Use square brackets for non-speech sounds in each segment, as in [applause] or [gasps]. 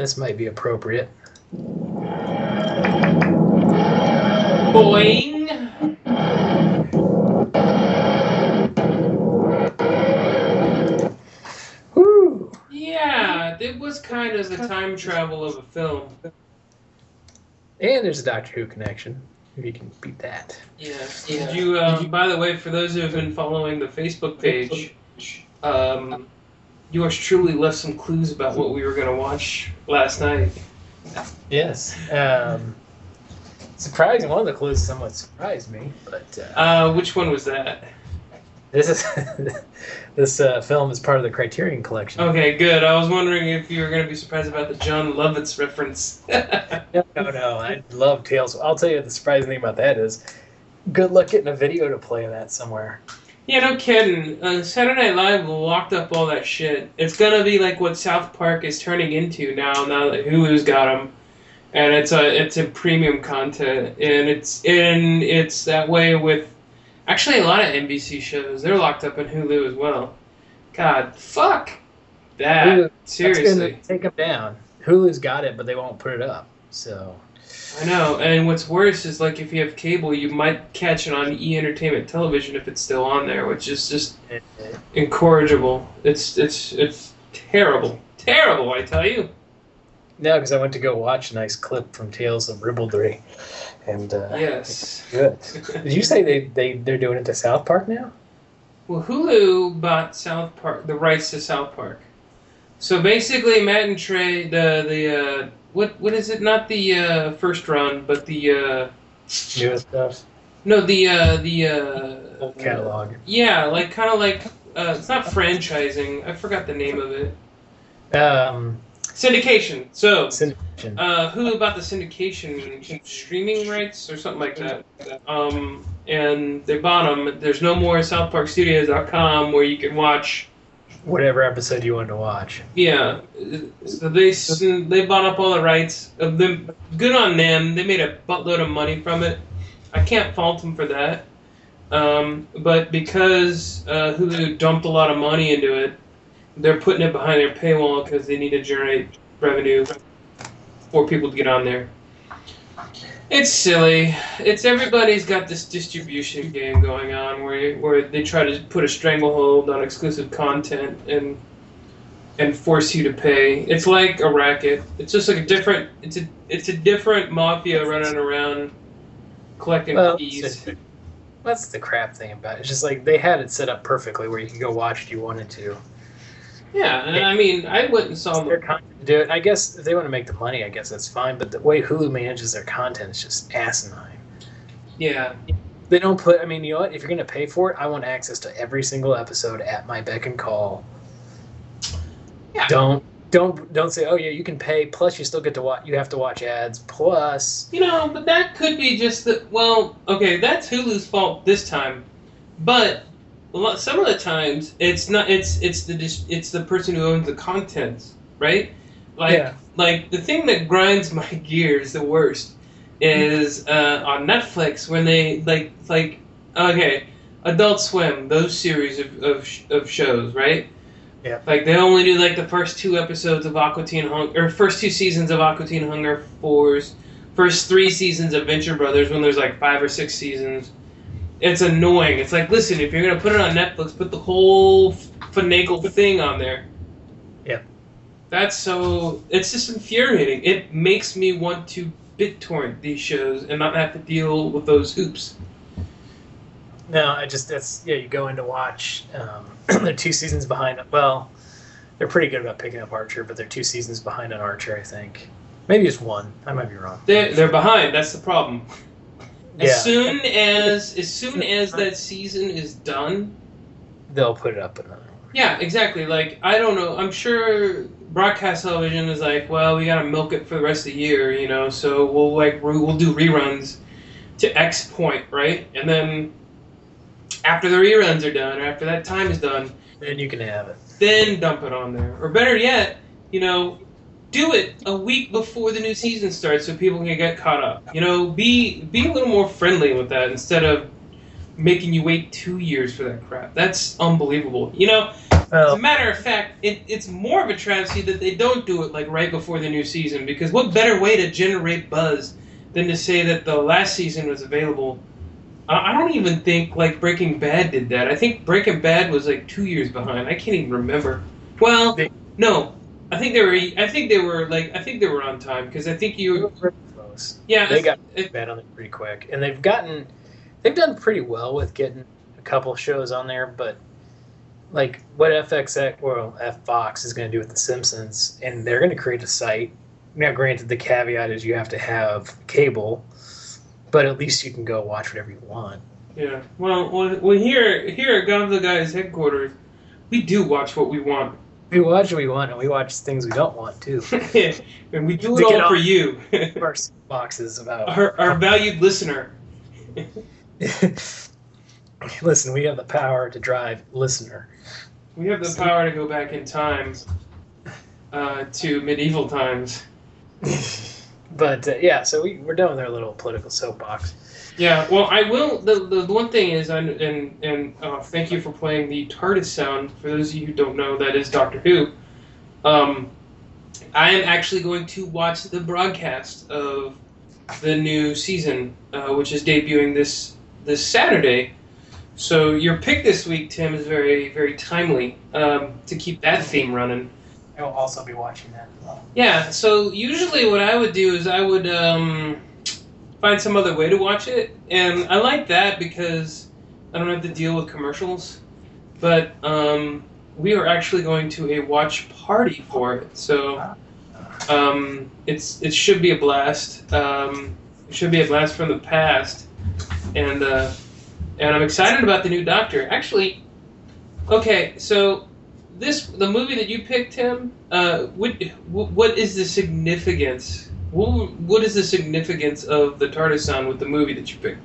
this might be appropriate. Boing. Woo! Yeah, it was kind of the time travel of a film. And there's a Doctor Who connection. If you can beat that. Yeah. Did you? Um, by the way, for those who have been following the Facebook page, um, yours truly left some clues about what we were going to watch last night. Yes. Um, surprising. One of the clues somewhat surprised me, but uh, Uh, which one was that? this is [laughs] this uh, film is part of the Criterion Collection. Okay, good. I was wondering if you were going to be surprised about the Jon Lovitz reference. [laughs] No, no, no. I love Tales. I'll tell you the surprising thing about that is. Good luck getting a video to play of that somewhere. Yeah, no kidding. Uh, Saturday Night Live locked up all that shit. It's gonna be like what South Park is turning into now. Now that Hulu's got them, and it's a it's a premium content, and it's and it's that way with actually a lot of NBC shows. They're locked up in Hulu as well. God, fuck that. Hulu- Seriously, take them down. Hulu's got it, but they won't put it up. So I know. And what's worse is like if you have cable, you might catch it on E Entertainment Television if it's still on there, which is just it, [laughs] it- incorrigible. It's it's it's terrible, terrible. I tell you. no, because I went to go watch a nice clip from Tales of Ribaldry, and uh, Yes. good. Did you say they they they're doing it to South Park now? Well, Hulu bought South Park the rights to South Park. So basically, Matt and Trey, the the uh, what what is it? Not the uh, first run, but the uh, Newest stuff, no the uh, the uh, catalog. Yeah, like kind of like uh, it's not franchising. I forgot the name of it. Um, Syndication. So syndication. uh, Hulu bought the syndication streaming rights or something like that. Um, and they bought them. There's no more SouthParkStudios.com where you can watch. Whatever episode you wanted to watch. Yeah, so they they bought up all the rights. Them, good on them. They made a buttload of money from it. I can't fault them for that. Um, but because uh, Hulu dumped a lot of money into it, they're putting it behind their paywall because they need to generate revenue for people to get on there. It's silly. It's everybody's got this distribution game going on where where they try to put a stranglehold on exclusive content and and force you to pay. It's like a racket. It's just like a different. It's a it's a different mafia running around collecting Well, fees. That's the crap thing about it. It's just like they had it set up perfectly where you could go watch if you wanted to. Yeah, and I mean, I and saw Their them. content to do it. I guess if they want to make the money, I guess that's fine. But the way Hulu manages their content is just asinine. Yeah, They don't put. I mean, you know what? If you're gonna pay for it, I want access to every single episode at my beck and call. Yeah. Don't don't don't say, oh yeah, you can pay. Plus, you still get to watch. You have to watch ads. Plus, you know, but that could be just that. well. Okay, that's Hulu's fault this time, but lot, some of the times it's not. It's it's the it's the person who owns the content, right? Like Yeah. like the thing that grinds [laughs] my gears the worst is uh, on Netflix when they like like okay, Adult Swim those series of of, of shows, right? Yeah. Like they only do like the first two episodes of Aqua Teen Hunger, or first two seasons of Aqua Teen Hunger Force, first three seasons of Venture Brothers when there's like five or six seasons. It's annoying. It's like, listen, if you're gonna put it on Netflix, put the whole finagle thing on there. Yep. That's so. It's just infuriating. It makes me want to BitTorrent these shows and not have to deal with those hoops. no, I just that's yeah. You go in to watch. Um, [clears throat] they're two seasons behind. Well, they're pretty good about picking up Archer, but they're two seasons behind on Archer. I think maybe it's one. I might be wrong. They're they're behind. That's the problem. As Yeah. soon as as soon as that season is done, They'll put it up another one. yeah, exactly. Like I don't know. I'm sure broadcast television is like, well, we gotta milk it for the rest of the year, you know. So we'll like re- we'll do reruns to X point, right? And then after the reruns are done, or after that time is done, Then you can have it. then dump it on there. Or better yet, you know, do it a week before the new season starts so people can get caught up. You know, be be a little more friendly with that instead of making you wait two years for that crap. That's unbelievable. You know, as a matter of fact, it, it's more of a travesty that they don't do it like right before the new season. Because what better way to generate buzz than to say that the last season was available? I I don't even think like Breaking Bad did that. I think Breaking Bad was like two years behind. I can't even remember. Well, no, I think they were. I think they were like. I think they were on time because I think you. pretty close. Yeah, They got it- bad on it pretty quick, and they've gotten, they've done pretty well with getting a couple shows on there. But like what FXX, well, F Fox is going to do with The Simpsons, and they're going to create a site. Now, granted, the caveat is you have to have cable, but at least you can go watch whatever you want. Yeah. Well, well, well here, here at the Guys headquarters, we do watch what we want, We watch what we want, and we watch things we don't want too. [laughs] and we do it all for you, [laughs] Our boxes about. our, our valued listener. [laughs] Listen, we have the power to drive listener. We have the power to go back in time uh, to medieval times. But uh, yeah, so we, we're done with our little political soapbox. Yeah. Well, I will. The, the one thing is, and and and uh, thank you for playing the TARDIS sound. For those of you who don't know, that is Doctor Who. Um, I am actually going to watch the broadcast of the new season, uh, which is debuting this this Saturday. So your pick this week, Tim, is very very timely um, to keep that theme running. I will also be watching that as well. Yeah. So usually, what I would do is I would um, find some other way to watch it, and I like that because I don't have to deal with commercials. But um, we are actually going to a watch party for it, so um, it's it should be a blast. Um, it should be a blast from the past, and uh, and I'm excited about the new Doctor. Actually, okay, so this the movie that you picked, Tim. Uh, what what is the significance? What, what is the significance of the TARDIS sound with the movie that you picked?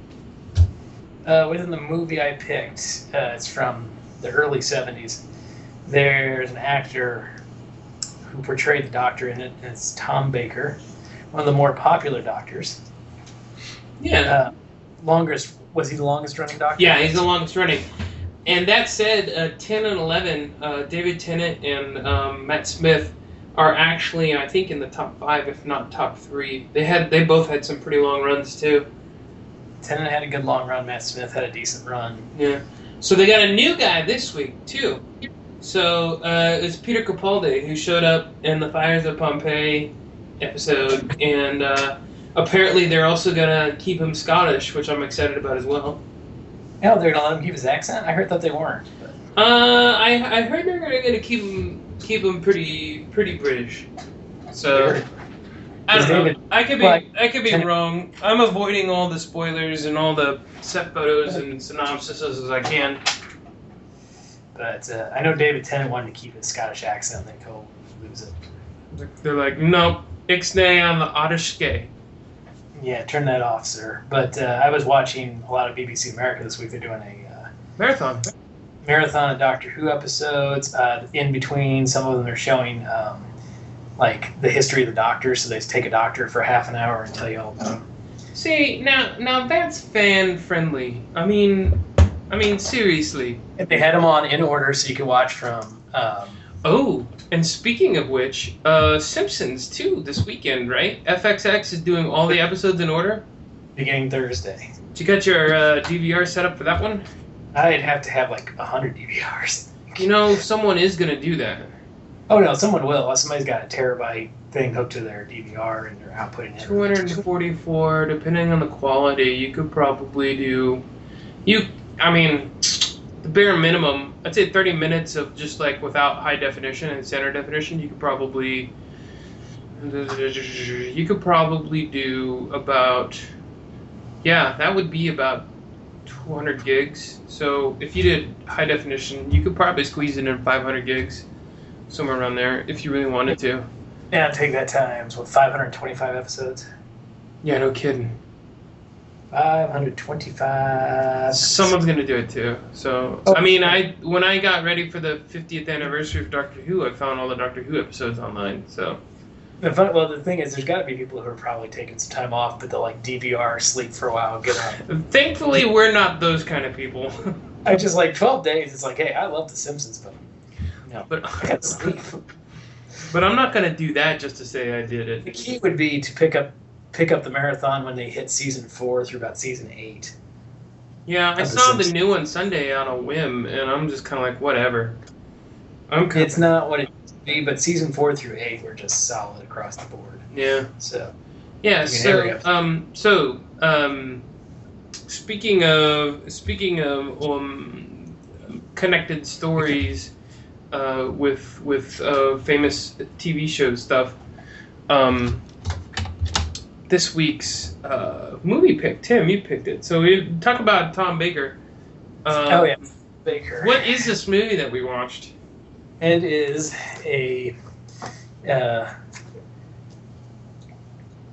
Uh, within the movie I picked, uh, it's from the early 70s. There's an actor who portrayed the Doctor in it, and it's Tom Baker, one of the more popular Doctors. Yeah, Uh, longest was he the longest running Doctor? yeah, he's the longest running. And that said, uh, ten and eleven, uh, David Tennant and um, Matt Smith are actually, I think, in the top five, if not top three. They had they both had some pretty long runs too. Tennant had a good long run. Matt Smith had a decent run. Yeah. So they got a new guy this week too. So uh, it's Peter Capaldi who showed up in the Fires of Pompeii episode, and uh, apparently they're also gonna keep him Scottish, which I'm excited about as well. Yeah, they're gonna let him keep his accent. I heard that they weren't. But Uh, I I heard they're gonna keep him keep him pretty pretty British. So. I don't know. I could be I could be wrong. I'm avoiding all the spoilers and all the set photos and synopsises as I can. but uh, I know David Tennant wanted to keep his Scottish accent, and then he'll lose it. They're like, nope, ixnay on the Ottishke. Yeah, turn that off, sir. But uh, I was watching a lot of BBC America this week. They're doing a uh, Marathon. Marathon of Doctor Who episodes. Uh, in between, some of them are showing um, like the history of the Doctor. So they take a Doctor for half an hour and tell you all about. him. See, now now that's fan friendly. I mean I mean seriously. And They had them on in order, so you could watch from. Um, Oh, and speaking of which, uh Simpsons too this weekend, right? FXX is doing all the episodes in order. beginning Thursday. Did you got your uh, DVR set up for that one? I'd have to have like hundred DVRs. You know, someone is gonna do that. Oh no, someone will. Somebody's got a terabyte thing hooked to their DVR and they're outputting it. 244 depending on the quality you could probably do you i mean the bare minimum i'd say 30 minutes of just like without high definition and standard definition you could probably you could probably do about yeah that would be about 200 gigs so if you did high definition you could probably squeeze it in 500 gigs somewhere around there if you really wanted to Yeah, take that times what 525 episodes. yeah no kidding 525. Someone's gonna do it too. So Oh. I mean, I when I got ready for the 50th anniversary of Doctor Who, I found all the Doctor Who episodes online. So The fun, well, the thing is, there's got to be people who are probably taking some time off, but they'll like DVR, sleep for a while, get up. Thankfully, we're not those kind of people. I just like 12 days. It's like, hey, I love The Simpsons, but no, but I gotta sleep. but I'm not gonna do that just to say I did it. The key would be to pick up pick up the marathon when they hit season four through about season eight. Yeah, I The saw the new one Sunday on a whim, and I'm just kind of like, whatever. I'm It's not what it be, but season four through eight were just solid across the board. yeah. So Yeah. mean, So, um, so, um, speaking of speaking of um, connected stories uh, with with uh, famous TV show stuff, um, this week's uh, movie pick, Tim, you picked it. So we talk about Tom Baker. Um, Oh, yeah. Baker. What is this movie that we watched? It is a. Uh,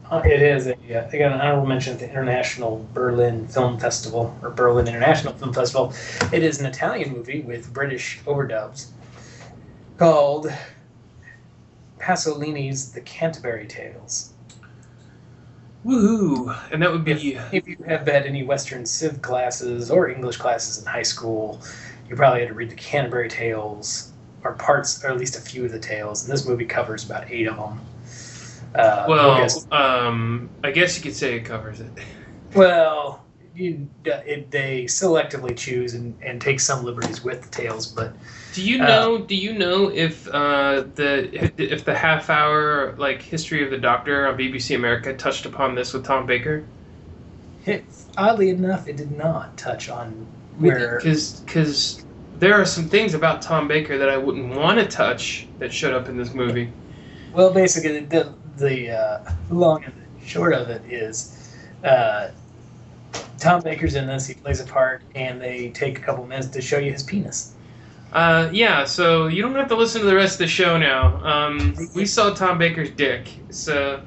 uh, it is a. Uh, I got an honorable mention at the International Berlin Film Festival or Berlin International Film Festival. It is an Italian movie with British overdubs called Pasolini's The Canterbury Tales. Woohoo! And that would be If you have had any Western Civ classes or English classes in high school, you probably had to read the Canterbury Tales or parts, or at least a few of the tales. And this movie covers about eight of them. Uh, well. because- Um, I guess you could say it covers it. [laughs] well, you, it, they selectively choose and, and take some liberties with the tales, but Do you Uh, know? do you know if uh, the if the half hour like history of the Doctor on BBC America touched upon this with Tom Baker? it, oddly enough, it did not touch on where. Because there are some things about Tom Baker that I wouldn't want to touch that showed up in this movie. Well, basically, the the uh, long and the short of it is, uh, Tom Baker's in this. He plays a part, and they take a couple minutes to show you his penis. Uh, yeah, so you don't have to listen to the rest of the show now. Um, we saw Tom Baker's dick, so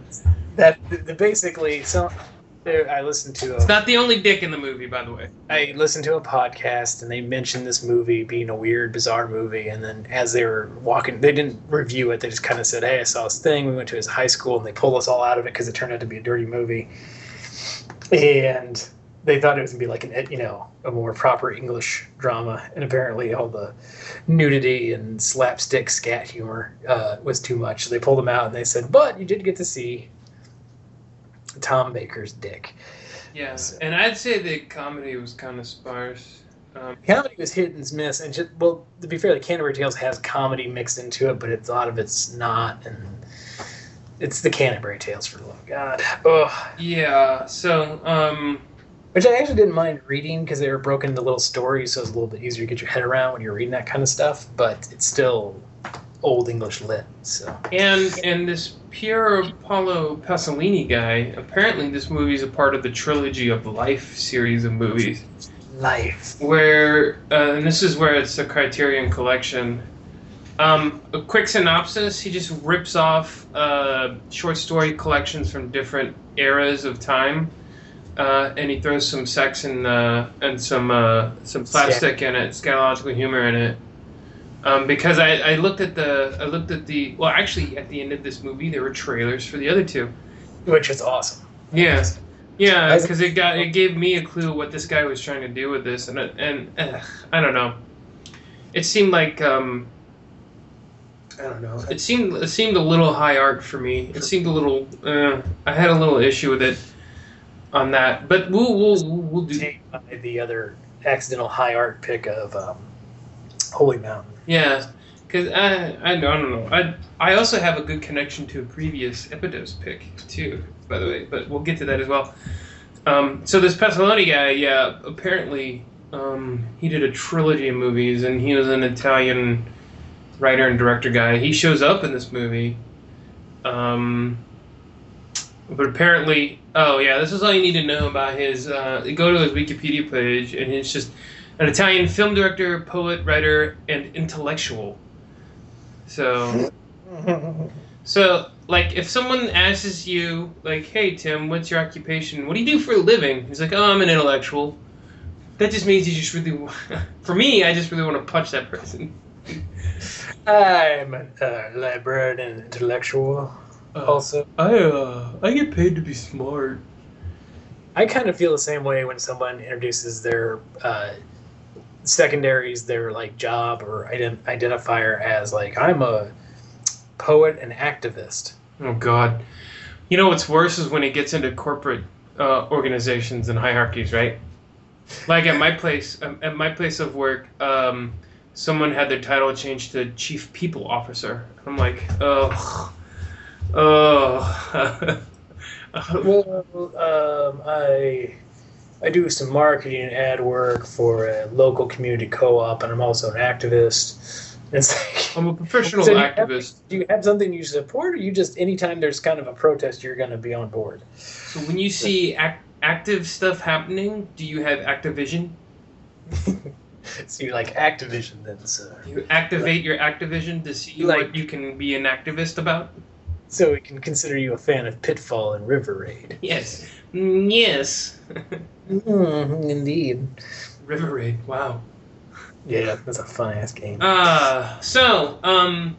That basically so. There, I listened to it's not the only dick in the movie, by the way. I listened to a podcast, and they mentioned this movie being a weird, bizarre movie. And then as they were walking, they didn't review it. They just kind of said, "Hey, I saw this thing. We went to his high school, and they pulled us all out of it because it turned out to be a dirty movie." And they thought it was gonna be like an, you know, a more proper English drama, and apparently all the nudity and slapstick scat humor uh, was too much. So they pulled them out, and they said, "But you did get to see Tom Baker's dick." Yeah, So- and I'd say the comedy was kind of sparse. Um, comedy was hit and miss, and just well, to be fair, the Canterbury Tales has comedy mixed into it, but it's, a lot of it's not, and it's the Canterbury Tales for the love of God. Ugh. yeah, so um, Which I actually didn't mind reading because they were broken into little stories, so it's a little bit easier to get your head around when you're reading that kind of stuff. But it's still old English lit, so And and this Piero Paolo Pasolini guy, apparently this movie is a part of the trilogy of life series of movies. life. Where uh, and this is where it's a Criterion collection. Um, a quick synopsis: He just rips off uh, short story collections from different eras of time, uh, and he throws some sex and uh, and some uh, some slapstick in it, scatological humor in it. Um, because I, I looked at the I looked at the well actually at the end of this movie there were trailers for the other two. Which is awesome. Yeah, yeah, because it got it gave me a clue what this guy was trying to do with this, and and uh, I don't know. It seemed like um, I don't know. It seemed it seemed a little high art for me. It seemed a little. Uh, I had a little issue with it on that, but we'll we'll we'll do. The other accidental high art pick of um, Holy Mountain. Yeah, because I, I don't know. I I also have a good connection to a previous Epidose pick too, by the way. But we'll get to that as well. Um, so this Pasolini guy, yeah, apparently um, he did a trilogy of movies, and he was an Italian writer and director guy. He shows up in this movie. Um, but apparently, oh yeah, this is all you need to know about his. Uh, go to his Wikipedia page, and it's just an Italian film director, poet, writer, and intellectual. So, [laughs] so like, if someone asks you, like, "Hey Tim, what's your occupation? What do you do for a living?" He's like, "Oh, I'm an intellectual." That just means you just really, [laughs] for me, I just really want to punch that person. I'm a uh, librarian and intellectual. Also, I uh, I get paid to be smart. I kind of feel the same way when someone introduces their uh, secondaries, their like job or ident- identifier as like I'm a poet and activist. Oh God, you know what's worse is when it gets into corporate uh, organizations and hierarchies, right? Like at my place, um, at my place of work, um, someone had their title changed to chief people officer. I'm like, oh, oh. [laughs] Well, um, I I do some marketing and ad work for a local community co-op, and I'm also an activist. It's like, [laughs] I'm a professional So you have- activist. do you have something you support, or you just anytime there's kind of a protest, you're going to be on board? So when you see ac- active stuff happening, do you have Activision? [laughs] so you're like Activision, then, sir. You activate your Activision to see Like- what you can be an activist about? So we can consider you a fan of Pitfall and River Raid. Yes. Mm, Yes. [laughs] Mm, indeed. River Raid. Wow. Yeah, that's a fun ass game. Uh, so, um,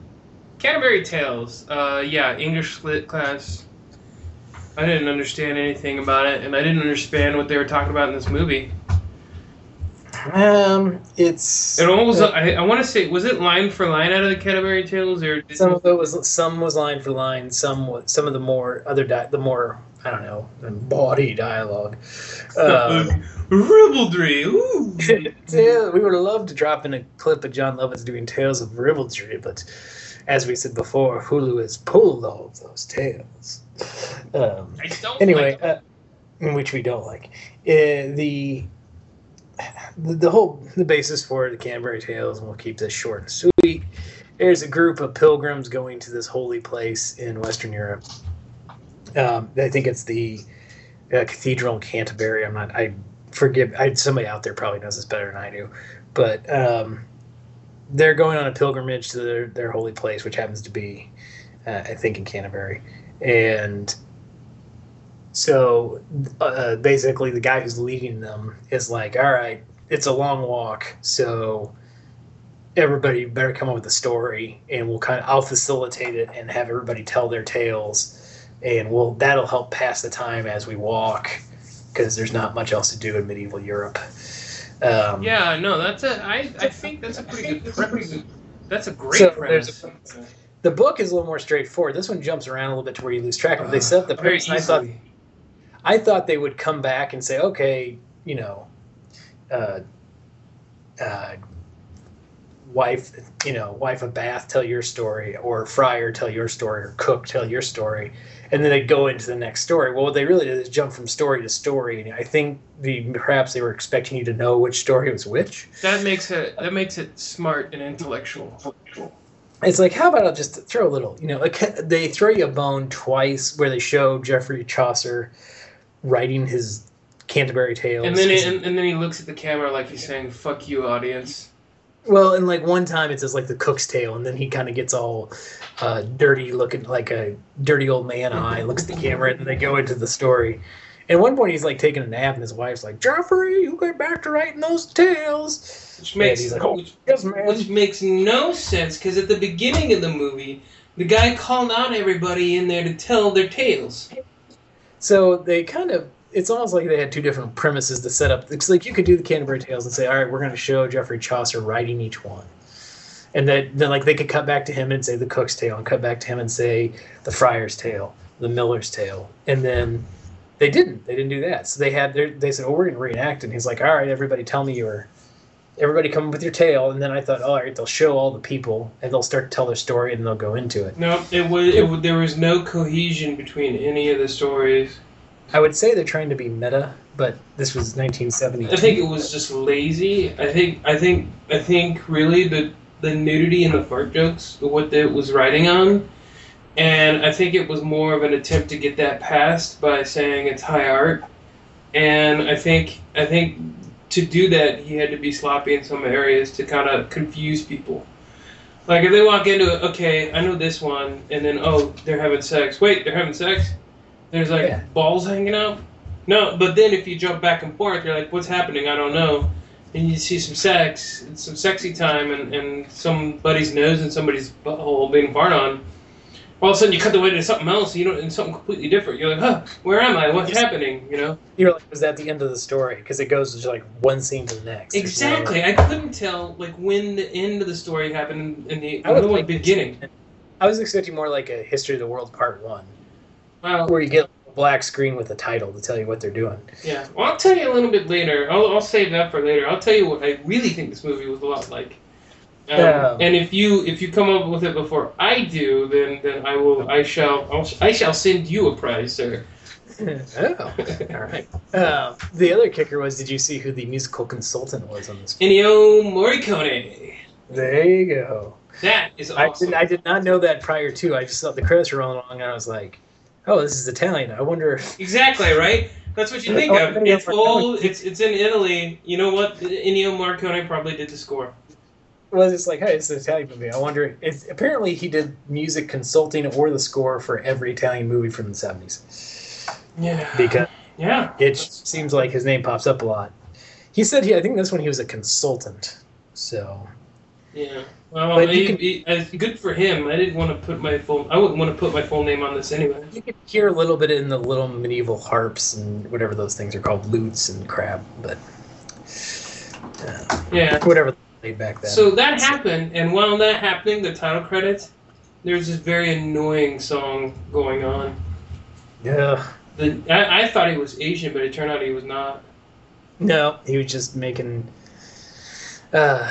Canterbury Tales. Uh, yeah, English lit class. I didn't understand anything about it, and I didn't understand what they were talking about in this movie. Um, it's It almost, Uh, I, I want to say, was it line for line out of the Canterbury Tales, or some of it was some was line for line, some was some of the more other di- the more I don't know bawdy dialogue. Um, [laughs] Ribaldry? Ooh. [laughs] yeah, we would love to drop in a clip of Jon Lovitz doing Tales of Ribaldry, but as we said before, Hulu has pulled all of those tales. Um, I don't anyway, like uh, which we don't like. Uh, the, the the whole the basis for the Canterbury Tales, and we'll keep this short and sweet. There's a group of pilgrims going to this holy place in Western Europe. Um, I think it's the uh, Cathedral in Canterbury. I'm not. I forgive. I somebody out there probably knows this better than I do, but um, they're going on a pilgrimage to their, their holy place, which happens to be, uh, I think, in Canterbury, and so uh, basically, the guy who's leading them is like, "All right, it's a long walk, so everybody better come up with a story, and we'll kind of I'll facilitate it and have everybody tell their tales, and we'll that'll help pass the time as we walk, because there's not much else to do in medieval Europe." Um, Yeah, no, that's a. I, I think that's a pretty good [laughs] premise. That's a great So premise. there's The book is a little more straightforward. This one jumps around a little bit to where you lose track of it. They set up the Uh, premise. I thought. I thought they would come back and say, okay, you know, uh, uh, wife, you know, wife of Bath, tell your story, or Friar tell your story, or Cook, tell your story, and then they'd go into the next story. Well, what they really did is jump from story to story, and I think the perhaps they were expecting you to know which story was which. That makes it. That makes it smart and intellectual. It's like, how about I'll just throw a little, you know, like, they throw you a bone twice where they show Geoffrey Chaucer writing his Canterbury Tales. And then it, and, and then he looks at the camera like he's saying, "Fuck you, audience." Well, and like one time it says like the cook's tale, and then he kind of gets all uh, dirty, looking like a dirty old man eye, looks at the camera, and then they go into the story. And at one point he's like taking a nap, and his wife's like, "Jeffrey, you get back to writing those tales." Which makes like, "Oh, which, Yes, which makes no sense because at the beginning of the movie, the guy called out everybody in there to tell their tales. So they kind of. It's almost like they had two different premises to set up. It's like you could do the Canterbury Tales and say, "All right, we're going to show Geoffrey Chaucer writing each one," and then, then like they could cut back to him and say the Cook's Tale, and cut back to him and say the Friar's Tale, the Miller's Tale, and then they didn't. They didn't do that. So they had their. They said, "Oh, we're going to reenact," and he's like, "All right, everybody, tell me your." Everybody come up with your tale, and then I thought, all right, they'll show all the people, and they'll start to tell their story, and they'll go into it. No, it was. It, there was no cohesion between any of the stories. I would say they're trying to be meta, but this was 1972. I think it was just lazy. I think. I think. I think really the the nudity and the fart jokes, what it was writing on, and I think it was more of an attempt to get that passed by saying it's high art. And I think. I think to do that, he had to be sloppy in some areas to kind of confuse people. Like if they walk into it, okay, I know this one, and then oh, they're having sex. Wait, they're having sex. There's like Yeah. balls hanging out. No, but then if you jump back and forth, you're like, what's happening? I don't know. And you see some sex, and some sexy time, and, and somebody's nose and somebody's butthole being farted on. all of a sudden you cut the way to something else, you know, and something completely different. You're like, huh, where am I? What's Yes. happening? You know. You're like, is that the end of the story? Because it goes just like one scene to the next. Exactly. I couldn't tell like when the end of the story happened and the I would the like- beginning. I was expecting more like a History of the World Part One, Well, where you get a black screen with a title to tell you what they're doing. yeah. Well, I'll tell you a little bit later. I'll, I'll save that for later. I'll tell you what I really think this movie was a lot like. Um, Yeah. And if you if you come up with it before I do, then then I will I shall I'll, I shall send you a prize, sir. [laughs] oh, all right. Uh, the other kicker was, did you see who the musical consultant was on this? Ennio Morricone. There you go. That is I awesome. did, I did not know that prior to. I just saw the credits were rolling along, and I was like, "Oh, this is Italian. I wonder." if... Exactly right. That's what you think Oh, of. It's old. It's it's in Italy. You know what? Ennio Morricone probably did the score. Well, it's like, hey, it's an Italian movie. I wonder. It's, apparently, he did music consulting or the score for every Italian movie from the seventies Yeah. because yeah. it seems like his name pops up a lot. He said he. I think this one he was a consultant. So Yeah. Well, But he, he- uh, good for him. I didn't want to put my full. I wouldn't want to put my full name on this anyway. you could hear a little bit in the little medieval harps and whatever those things are called, lutes and crap, but uh, Yeah. whatever they back then. So that happened, and while that happening, the title credits, there's this very annoying song going on. yeah. The I, I thought he was Asian, but it turned out he was not. No, he was just making. Uh,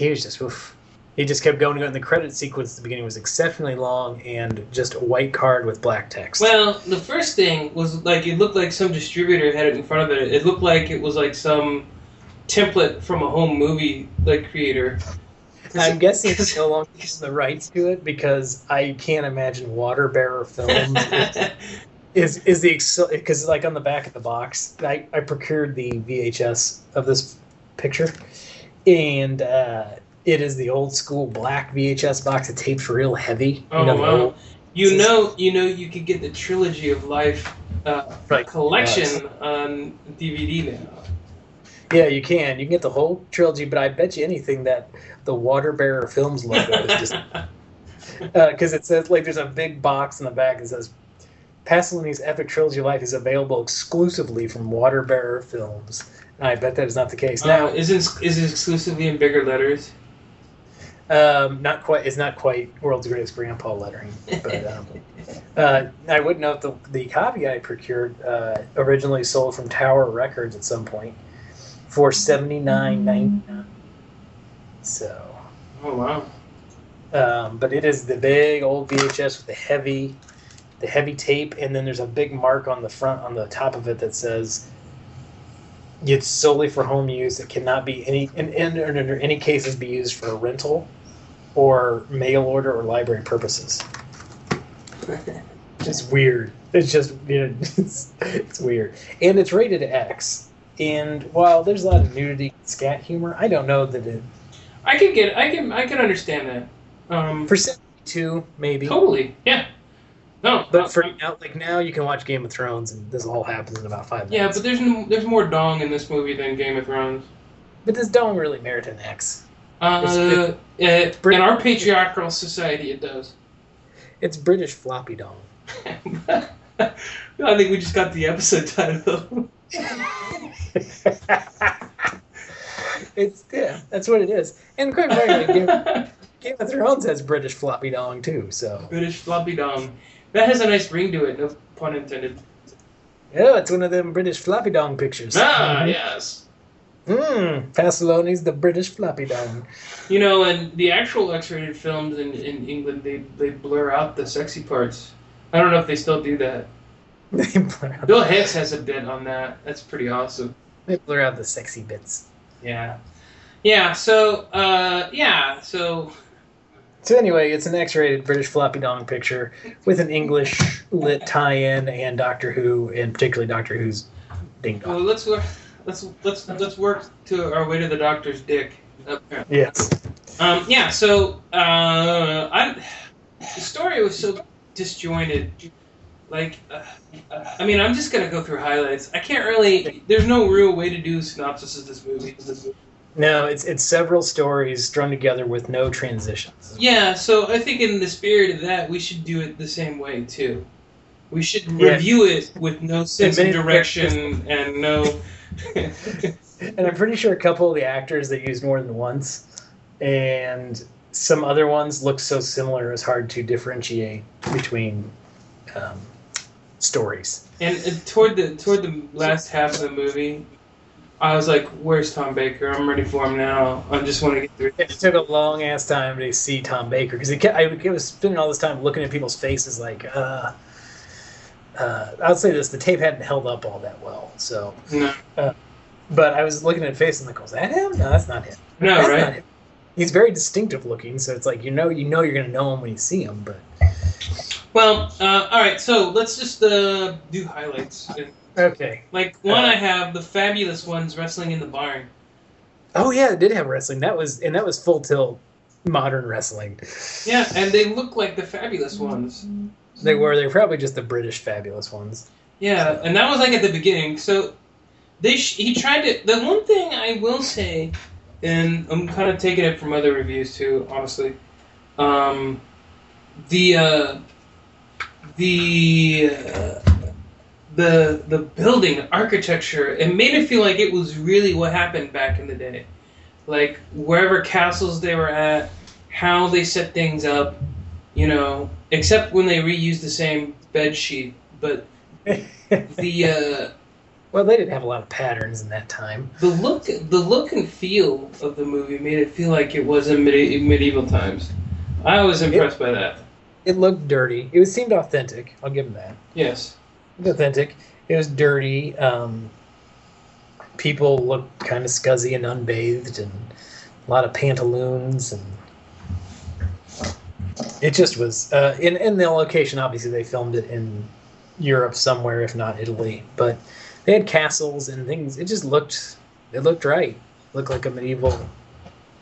he was just. Oof. He just kept going, and the credit sequence at the beginning was exceptionally long and just a white card with black text. Well, the first thing was like it looked like some distributor had it in front of it. It looked like it was like some template from a home movie like creator. I'm guessing it's no longer the rights to it because I can't imagine Water Bearer Films [laughs] is is the because like on the back of the box, I, I procured the VHS of this picture, and uh, it is the old school black VHS box. It tapes real heavy. Oh, the wow. old- You know, you know, you could get the trilogy of life uh, Right. collection on DVD now. Yeah, you can. You can get the whole trilogy, but I bet you anything that the Water Bearer Films logo is just [laughs] because it says like there's a big box in the back that says Pasolini's epic trilogy of life is available exclusively from Water Bearer Films. I bet that is not the case. now, Now, is it, is it exclusively in bigger letters? um, not quite. It's not quite world's greatest grandpa lettering, but um, [laughs] uh, I would note the the copy I procured uh, originally sold from Tower Records at some point for seventy nine ninety nine. So. Oh wow! Um, but it is the big old VHS with the heavy, the heavy tape, and then there's a big mark on the front on the top of it that says it's solely for home use. It cannot be any and, and under any cases be used for a rental or mail order or library purposes. [laughs] It's weird. It's just you know, [laughs] it's, it's weird, and it's rated X. And while there's a lot of nudity, and scat humor, I don't know that it I could get, I can, I can understand that. Um, for seventy two maybe. totally, yeah. No, But for now, like now, you can watch Game of Thrones, and this all happens in about five minutes. yeah, but there's no, there's more dong in this movie than Game of Thrones. but this don't really merit an X. Uh, It's- uh, in our patriarchal society, it does. It's British floppy dong. [laughs] I think we just got the episode title. [laughs] it's yeah, that's what it is. And quite frankly, Game, [laughs] Game of Thrones has British floppy dong too. So British floppy dong. That has a nice ring to it. No pun intended. yeah, it's one of them British floppy dong pictures. Ah, [laughs] yes. Mmm, Pasolini's the British floppy dong. You know, and the actual X-rated films in, in England, they they blur out the sexy parts. I don't know if they still do that. [laughs] They blur out, Bill Hicks has a bit on that. That's pretty awesome. they blur out the sexy bits. Yeah. Yeah. So, uh, yeah. So, So anyway, it's an X-rated British floppy dong picture with an English lit tie-in and Doctor Who, and particularly Doctor Who's ding dong. well, let's work. Let's let's let's work to our way to the doctor's dick. There. Yes. Um, yeah. So, uh, I the story was so disjointed. Like, uh, uh, I mean, I'm just gonna go through highlights. I can't really. There's no real way to do synopsis of this movie. No, it's it's several stories strung together with no transitions. Yeah, so I think in the spirit of that, we should do it the same way too. We should Yeah. review it with no sense of direction and no. [laughs] [laughs] And I'm pretty sure a couple of the actors they used more than once, and some other ones look so similar it's hard to differentiate between um, stories. and uh, toward the toward the last half of the movie, I was like, "Where's Tom Baker? I'm ready for him now. I just want to get through." It took a long ass time to see Tom Baker because I was spending all this time looking at people's faces like, uh, uh, I'll say this: the tape hadn't held up all that well. So, No, but I was looking at face and like, was that him? No, that's not him. no, That's right? him. He's very distinctive looking, so it's like you know, you know, you're gonna know him when you see him. But Well, uh, all right. So let's just uh, do highlights. Okay. Like one, Uh, I have the fabulous ones wrestling in the barn. Oh yeah, it did have wrestling. That was and that was full tilt modern wrestling. Yeah, and they look like the fabulous ones. They were they were probably just the British fabulous ones. Yeah, and that was like at the beginning. So they sh- he tried to. The one thing I will say, and I'm kind of taking it from other reviews too, honestly. Um, the uh, the uh, the the building architecture it made it feel like it was really what happened back in the day, like wherever castles they were at, how they set things up, you know, except when they reused the same bed sheet, but [laughs] the uh, well, they didn't have a lot of patterns in that time. the look the look and feel of the movie made it feel like it was in medi- medieval times. I was impressed by that. It looked dirty. It seemed authentic. I'll give them that. Yes. It authentic. It was dirty. Um, people looked kind of scuzzy and unbathed, and a lot of pantaloons, and it just was. Uh, in in the location, obviously, they filmed it in Europe somewhere, if not Italy. But they had castles and things. It just looked. It looked right. Looked like a medieval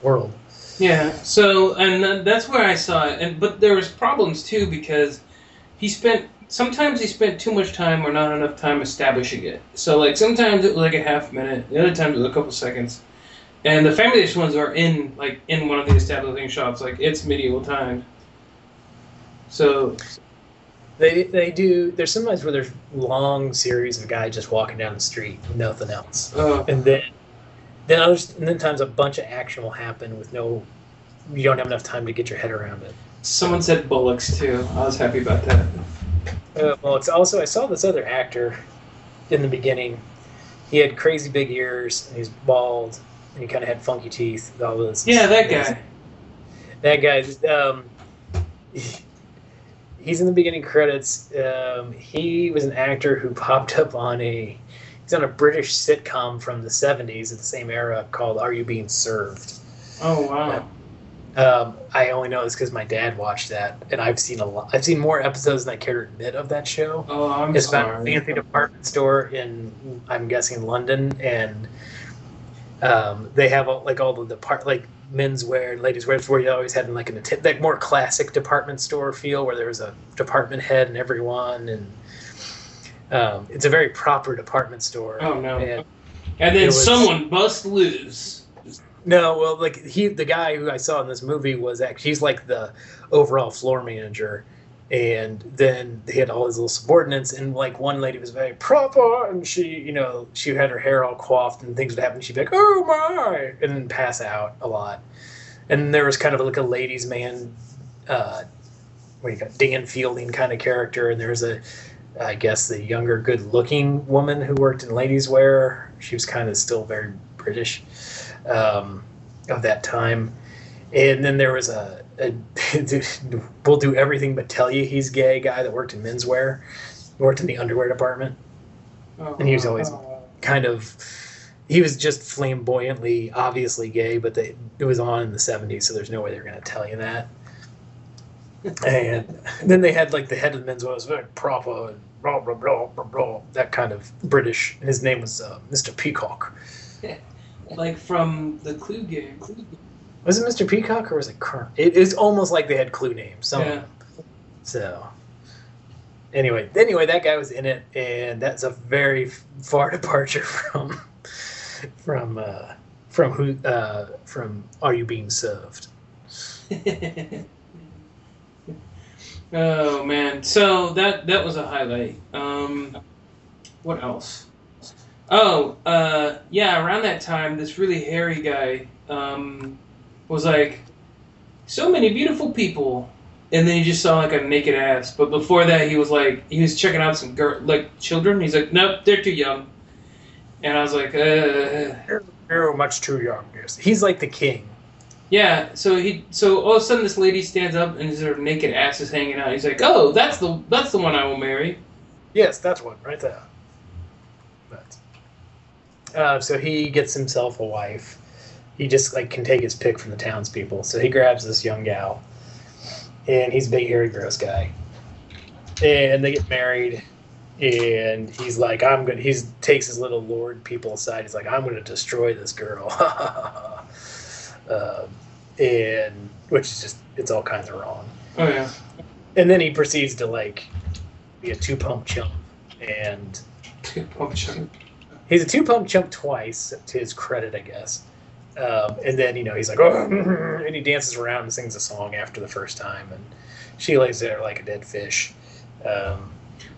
world. Yeah. So and that's where I saw it. And but there was problems too because he spent sometimes he spent too much time or not enough time establishing it. So like sometimes it was like a half minute, the other times it was a couple seconds. And the fabulous ones are in like in one of the establishing shots, like it's medieval times. So They they do. There's sometimes where there's long series of guys just walking down the street nothing else. uh, and then then others and then times a bunch of action will happen with no you don't have enough time to get your head around it someone said bullocks too. I was happy about that. Uh, well it's also i saw this other actor in the beginning he had crazy big ears and he's bald and he kind of had funky teeth all this Yeah, that guy. that guy um, he's in the beginning credits um, he was an actor who popped up on a he's on a british sitcom from the 70s at the same era called are you being served Oh wow. Um, I only know this because my dad watched that, and I've seen a lot. I've seen more episodes than I care to admit of that show. Oh, I'm It's about a fancy department store in, I'm guessing, London, and um, they have all, like all the depart like menswear and ladies' wear. Where you always had in like an like more classic department store feel, where there was a department head and everyone, and um, it's a very proper department store. Oh no. And- And then was- someone bust loose. No, well, like he, the guy who I saw in this movie was actually he's like the overall floor manager, and then they had all his little subordinates, and like one lady was very proper, and she, you know, she had her hair all coiffed, and things would happen. She'd be like, "Oh my," and then pass out a lot. And there was kind of like a ladies' man, uh, what do you got, Dan Fielding kind of character, and there was a, I guess, the younger, good-looking woman who worked in ladies' wear. She was kind of still very British um, of that time. And then there was a, a [laughs] we'll do everything but tell you he's gay guy that worked in menswear, worked in the underwear department. Oh, And he was always- Kind of, he was just flamboyantly, obviously gay, but they, it was on in the 70s, so there's no way they're going to tell you that. and then they had like the head of the menswear was very proper and blah, blah, blah, blah, blah, that kind of British. And his name was uh, Mr. Peacock. [laughs] like from the Clue game. Was it Mr. Peacock or was it Kern? It is almost like they had clue names. Some Yeah. So anyway, anyway, that guy was in it, and that's a very far [laughs] departure from from uh, from who uh, from Are You Being Served? [laughs] oh man, so that that was a highlight. Um, what else? Oh, uh, yeah, around that time, this really hairy guy um, was like, "So many beautiful people," and then he just saw like a naked ass. But before that, he was like, he was checking out some girl, like children. He's like, "Nope, they're too young." And I was like, uh, You're much too young. Yes. He's like the king. Yeah, so he so all of a sudden this lady stands up and her naked ass is hanging out. He's like, "Oh, that's the that's the one I will marry." Yes, that's one right there. But uh, so he gets himself a wife. He just like can take his pick from the townspeople. So he grabs this young gal, and he's a big hairy gross guy. And they get married, and he's like, "I'm gonna." He takes his little lord people aside. He's like, "I'm gonna destroy this girl," [laughs] um, and which is just it's all kinds of wrong. Oh yeah. And then he proceeds to like be a two pump chump, and Oh, chunk. He's a two pump chump twice to his credit, I guess. Um, and then you know he's like, oh, [laughs] and he dances around and sings a song after the first time, and she lays there like a dead fish. Um,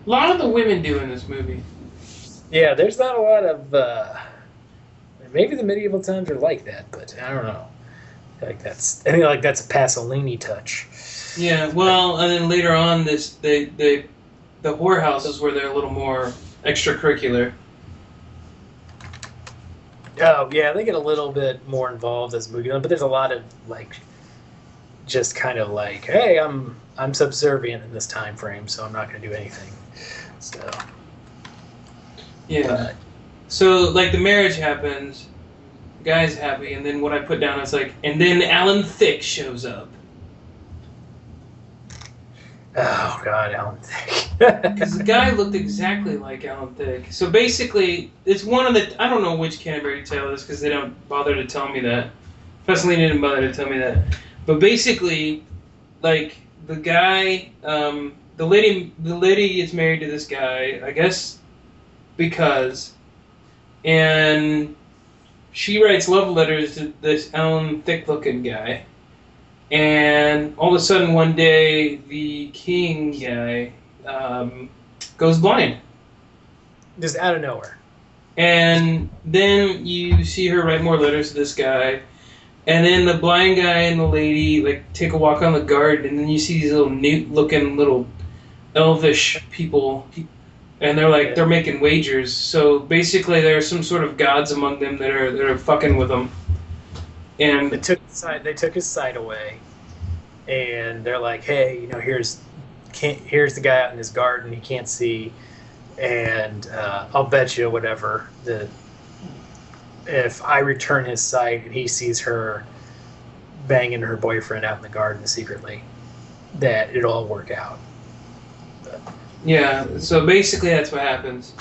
A lot of the women do in this movie. yeah, there's not a lot of. Uh, maybe the medieval times are like that, but I don't know. Like that's I think like that's a Pasolini touch. Yeah, well, and then later on, this they they the whorehouses where they're a little more extracurricular. Oh yeah, they get a little bit more involved as movie on, but there's a lot of like, just kind of like, hey, I'm I'm subservient in this time frame, so I'm not going to do anything. So Yeah. but, So like the marriage happens, guy's happy, and then what I put down is like, and then Alan Thicke shows up oh god, Alan Thicke. because the guy looked exactly like Alan Thicke. So basically, it's one of the I don't know which Canterbury Tale is because they don't bother to tell me that. Pasolini didn't bother to tell me that. But basically, like the guy, um, the lady, the lady gets married to this guy, I guess, because, and she writes love letters to this Alan Thicke-looking guy, and all of a sudden one day the king guy um, goes blind. just out of nowhere. And then you see her write more letters to this guy. And then the blind guy and the lady like take a walk on the garden, and then you see these little newt looking little elvish people, and they're like they're making wagers. So basically, there are some sort of gods among them that are that are fucking with them. They took his side. They took his sight away, and they're like, "Hey, you know, here's can't, here's the guy out in his garden. He can't see, and uh, I'll bet you whatever that if I return his sight and he sees her banging her boyfriend out in the garden secretly, that it'll all work out." yeah, so basically that's what happens.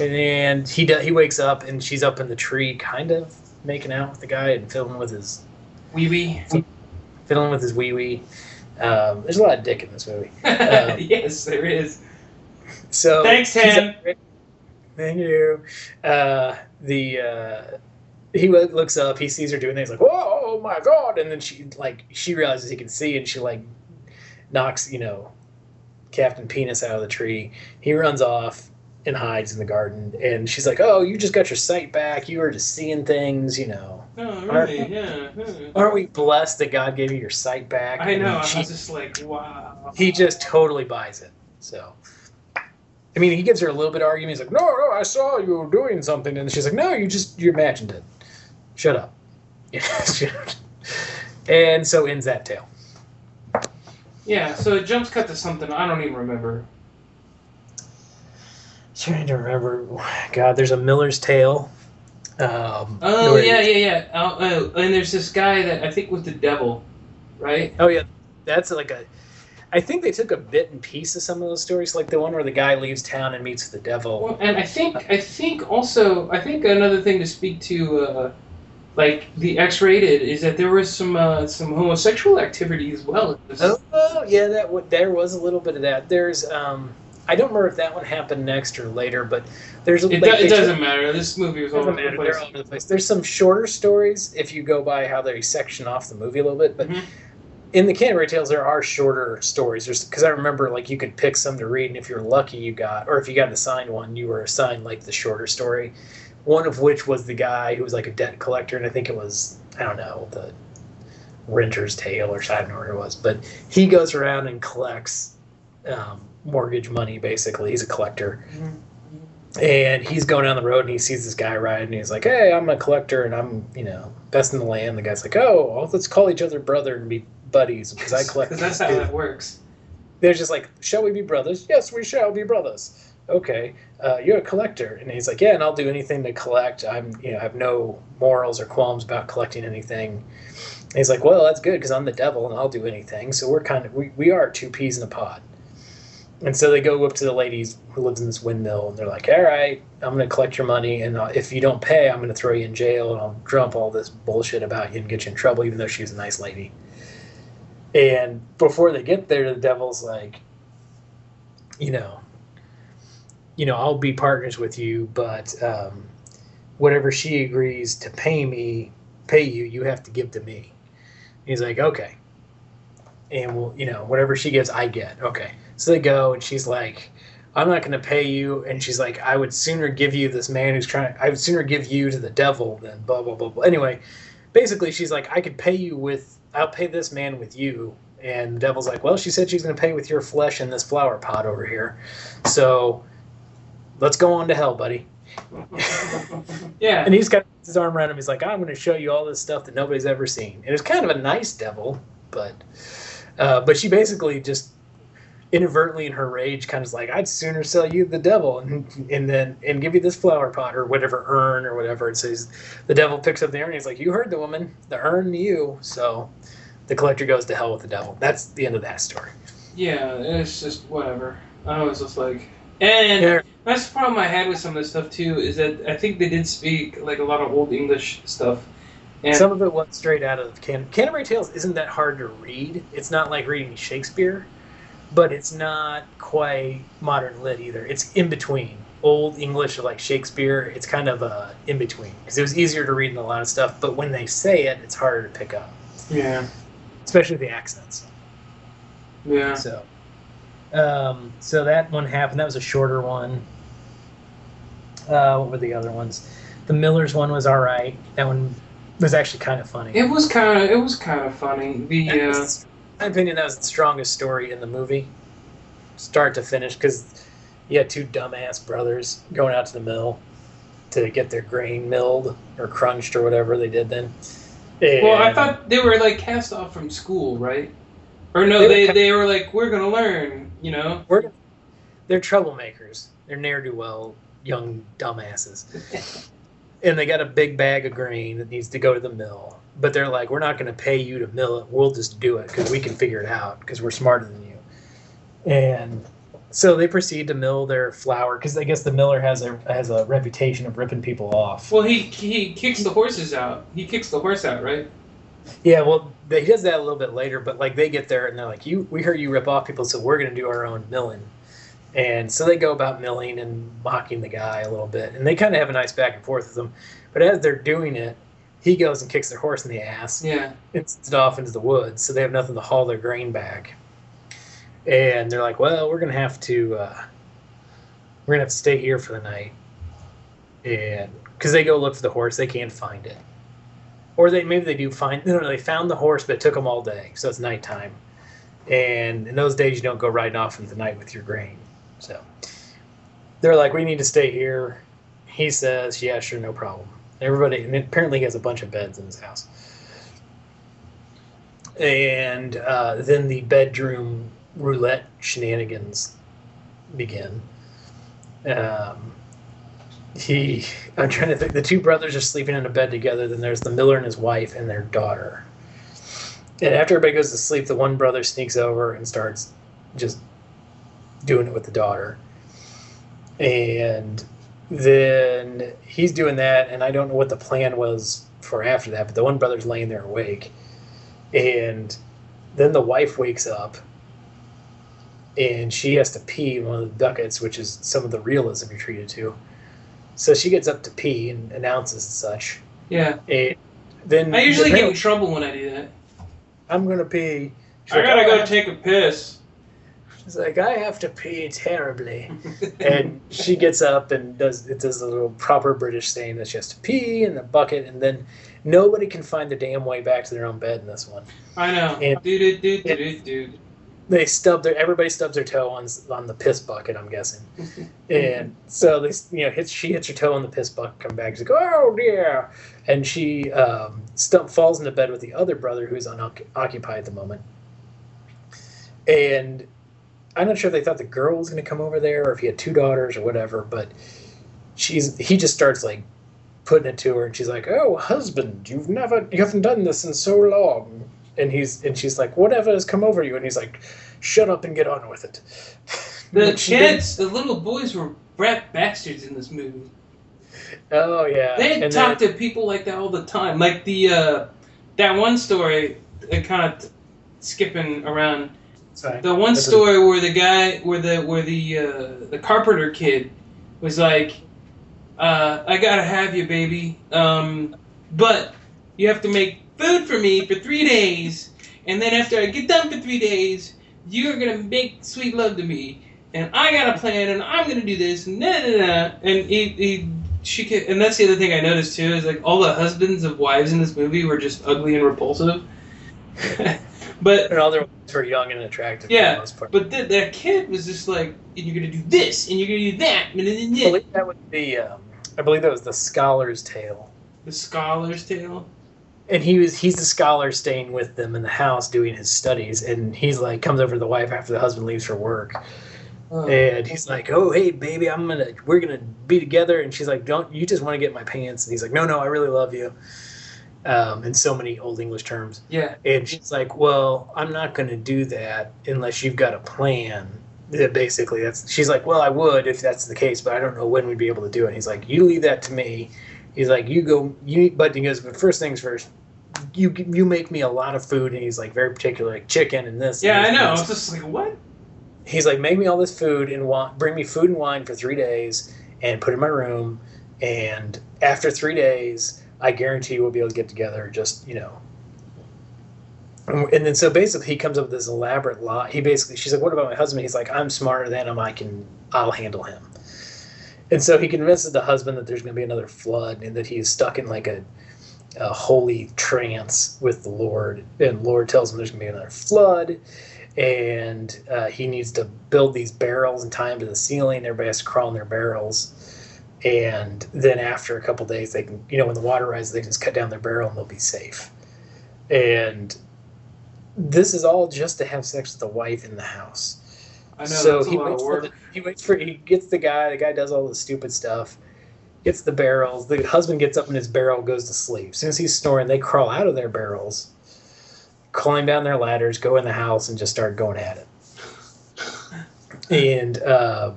And he he wakes up and she's up in the tree, kind of making out with the guy and fiddling with his Wee wee. fiddling with his wee wee. Um, there's a lot of dick in this movie. [laughs] yes, there is. So Thanks, up- Thank you. Uh, the uh, he looks up, he sees her doing things like, "Whoa, oh my god!" And then she like she realizes he can see, and she like knocks you know Captain Penis out of the tree. He runs off and hides in the garden, and she's like, "Oh, you just got your sight back. You were just seeing things, you know." Oh, really? Yeah. hmm. Aren't we blessed that God gave you your sight back? I know. And I was just like, wow. he just totally buys it. So, I mean, he gives her a little bit of argument. He's like, "No, no, I saw you were doing something," and she's like, "No, you just you imagined it. Shut up." [laughs] and so ends that tale. Yeah. So it jumps cut to something I don't even remember. Trying to remember. God, there's a Miller's Tale. Um, Oh yeah, yeah, yeah. Oh, oh, and there's this guy that I think was the devil, right? Oh yeah, that's like a. I think they took a bit and piece of some of those stories, like the one where the guy leaves town and meets the devil. Well, and I think I think also I think another thing to speak to, uh, like the X-rated, is that there was some uh, some homosexual activity as well. Oh, yeah, that w- there was a little bit of that. There's um, I don't remember if that one happened next or later, but there's a It, like, do, it doesn't matter. This movie was all over the place. They're all over the place. There's some shorter stories if you go by how they section off the movie a little bit, but Mhm. in the Canterbury Tales there are shorter stories. Because I remember like you could pick some to read, and if you're lucky, you got or if you got assigned one, you were assigned like the shorter story. One of which was the guy who was like a debt collector, and I think it was I don't know the Renter's Tale or I don't know what it was, but he goes around and collects um, mortgage money. Basically, he's a collector. And he's going down the road and he sees this guy riding and he's like hey i'm a collector and i'm you know best in the land. The guy's like oh let's call each other brother and be buddies because i [laughs] collect Because that's how it works. they're just like shall we be brothers? Yes we shall be brothers. Okay uh, you're a collector. And he's like yeah and i'll do anything to collect. I'm you know have no morals or qualms about collecting anything. And he's like well that's good because i'm the devil and i'll do anything. So we're kind of we, we are two peas in a pod and so they go up to the ladies who lives in this windmill and they're like all right i'm going to collect your money and uh, if you don't pay i'm going to throw you in jail and i'll drum all this bullshit about you and get you in trouble even though she's a nice lady. And before they get there the devil's like you know you know i'll be partners with you but um, whatever she agrees to pay me pay you you have to give to me. He's like okay. And we'll you know whatever she gives i get. Okay so they go and she's like i'm not going to pay you and she's like i would sooner give you this man who's trying i would sooner give you to the devil than blah blah blah blah anyway basically she's like i could pay you with i'll pay this man with you and the devil's like well she said she's going to pay with your flesh in this flower pot over here so let's go on to hell buddy [laughs] Yeah. and he's got his arm around him. He's like, I'm going to show you all this stuff that nobody's ever seen. And it's kind of a nice devil, but uh, but she basically just inadvertently in her rage kind of like, I'd sooner sell you the devil and and then and give you this flower pot or whatever urn or whatever. It says the devil picks up the urn. And he's like, you heard the woman, the urn you. So the collector goes to hell with the devil. That's the end of that story. Yeah, it's just whatever. I was just like, and Yeah. that's the problem I had with some of this stuff too. Is that I think they did speak like a lot of old English stuff, and Some of it went straight out of Can- Canterbury Tales. Isn't that hard to read? It's not like reading Shakespeare, but it's not quite modern lit either. It's in between old English like Shakespeare. It's kind of uh, in between because it was easier to read in a lot of stuff, but when they say it, it's harder to pick up, yeah, especially the accents. yeah. So, um, so that one happened. That was a shorter one. Uh, what were the other ones? The Miller's one was all right. That one was actually kind of funny. It was kind of it was kind of funny. The uh, my opinion, that was the strongest story in the movie, start to finish, because you had two dumbass brothers going out to the mill to get their grain milled or crunched or whatever they did then. well, I thought they were like cast off from school, right? Or no, They were they ca- they were like we're gonna learn, you know. we're they're troublemakers. They're ne'er do well young dumbasses, [laughs] and they got a big bag of grain that needs to go to the mill. But they're like, we're not going to pay you to mill it. We'll just do it because we can figure it out because we're smarter than you. And so they proceed to mill their flour because I guess the miller has a has a reputation of ripping people off. Well, he he kicks the horses out. He kicks the horse out, right? Yeah, well, he does that a little bit later, but like they get there and they're like, "You, we heard you rip off people, so we're going to do our own milling." And so they go about milling and mocking the guy a little bit, and they kind of have a nice back and forth with him. But as they're doing it, he goes and kicks their horse in the ass Yeah. and sends it off into the woods, so they have nothing to haul their grain back. And they're like, "Well, we're going to have to, uh, we're going to have to stay here for the night." And because they go look for the horse, they can't find it or they maybe they do find no, no they found the horse but it took them all day so it's nighttime and in those days you don't go riding off into the night with your grain so they're like we need to stay here. He says yeah sure no problem. Everybody and apparently he has a bunch of beds in his house. And uh, then the bedroom roulette shenanigans begin. Um, he i'm trying to think the two brothers are sleeping in a bed together then there's the miller and his wife and their daughter. And after everybody goes to sleep the one brother sneaks over and starts just doing it with the daughter and then he's doing that and i don't know what the plan was for after that but the one brother's laying there awake and then the wife wakes up and she has to pee in one of the buckets, which is some of the realism you're treated to. So she gets up to pee and announces as such. Yeah. And then I usually get in trouble when I do that. I'm gonna pee. She's I like, gotta "Oh, go have-" take a piss. She's like, I have to pee terribly. [laughs] and she gets up and does it does the little proper British saying that she has to pee in the bucket, and then nobody can find the damn way back to their own bed in this one. I know. And- Dude, dude, dude, dude, dude. They stub their everybody stubs their toe on on the piss bucket. I'm guessing, [laughs] and so they you know hits she hits her toe on the piss bucket, come back, she's like, oh dear, and she um, stump falls into bed with the other brother who's unoccupied at the moment, and I'm not sure if they thought the girl was going to come over there or if he had two daughters or whatever, but she's he just starts like putting it to her, and she's like, "Oh, husband, you've never you haven't done this in so long." And he's and she's like, "Whatever has come over you?" And he's like, "Shut up and get on with it." [laughs] The But she didn't- kids, the little boys were brat bastards in this movie. Oh yeah. They and talk then, to people like that all the time. Like the uh, that one story, kind of skipping around. Sorry. The one story where the guy, where the where the uh, the carpenter kid was like, uh, "I gotta have you, baby, um, but you have to make food for me for three days, and then after I get done for three days, you're gonna make sweet love to me, and I got a plan, and I'm gonna do this, and nah, nah. and he, he she could, and that's the other thing I noticed too is like all the husbands of wives in this movie were just ugly and repulsive. [laughs] but and their wives were young and attractive for Yeah, the most part. but th- that kid was just like, and you're gonna do this, and you're gonna do that, and then I believe that was the um, I believe that was the scholar's tale. the scholar's tale. and he was he's the scholar staying with them in the house doing his studies and he's like comes over to the wife after the husband leaves for work Oh. and he's like oh hey baby i'm gonna we're gonna be together and she's like don't you just want to get my pants and he's like no no i really love you um, in so many old english terms yeah, and she's like well i'm not gonna do that unless you've got a plan Yeah, basically that's she's like well i would if that's the case but i don't know when we'd be able to do it and he's like you leave that to me he's like you go you but he goes but first things first you you make me a lot of food and he's like very particular like chicken and this yeah, I and this know. and It's this. just like what? he's like make me all this food and wa- bring me food and wine for three days and put it in my room and after three days i guarantee we'll be able to get together just you know. And then so basically he comes up with this elaborate lie. He basically she's like what about my husband? He's like i'm smarter than him. I can i'll handle him. And so he convinces the husband that there's going to be another flood and that he's stuck in like a, a holy trance with the lord. And lord tells him there's going to be another flood. And uh, he needs to build these barrels and tie them to the ceiling. Everybody has to crawl in their barrels and then after a couple days they can you know when the water rises they can just cut down their barrel and they'll be safe. And this is all just to have sex with the wife in the house. I know so that's a he waits of for work. the, he waits for he gets the guy the guy does all the stupid stuff gets the barrels the husband gets up in his barrel goes to sleep. As soon as he's snoring they crawl out of their barrels climb down their ladders go in the house and just start going at it. [laughs] And uh,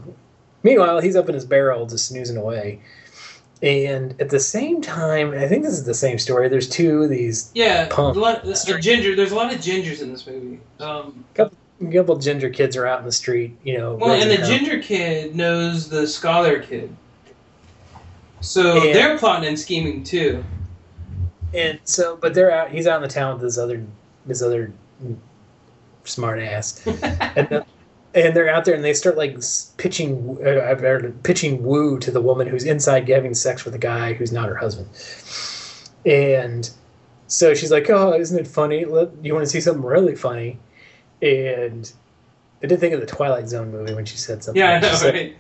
meanwhile he's up in his barrel just snoozing away and at the same time i think this is the same story there's two of these yeah, Pump. lot, ginger. There's a lot of gingers in this movie. Um, a couple of ginger kids are out in the street you know well, and the hell. ginger kid knows the scholar kid, so And- they're plotting and scheming too. And so, but they're out. He's out in the town with this other, this other smart ass, [laughs] and, the, and they're out there, and they start like pitching, uh, heard pitching woo to the woman who's inside having sex with a guy who's not her husband, and so she's like, "Oh, isn't it funny? Let, you want to see something really funny?" And I did think of the Twilight Zone movie when she said something. yeah, I know, said, right?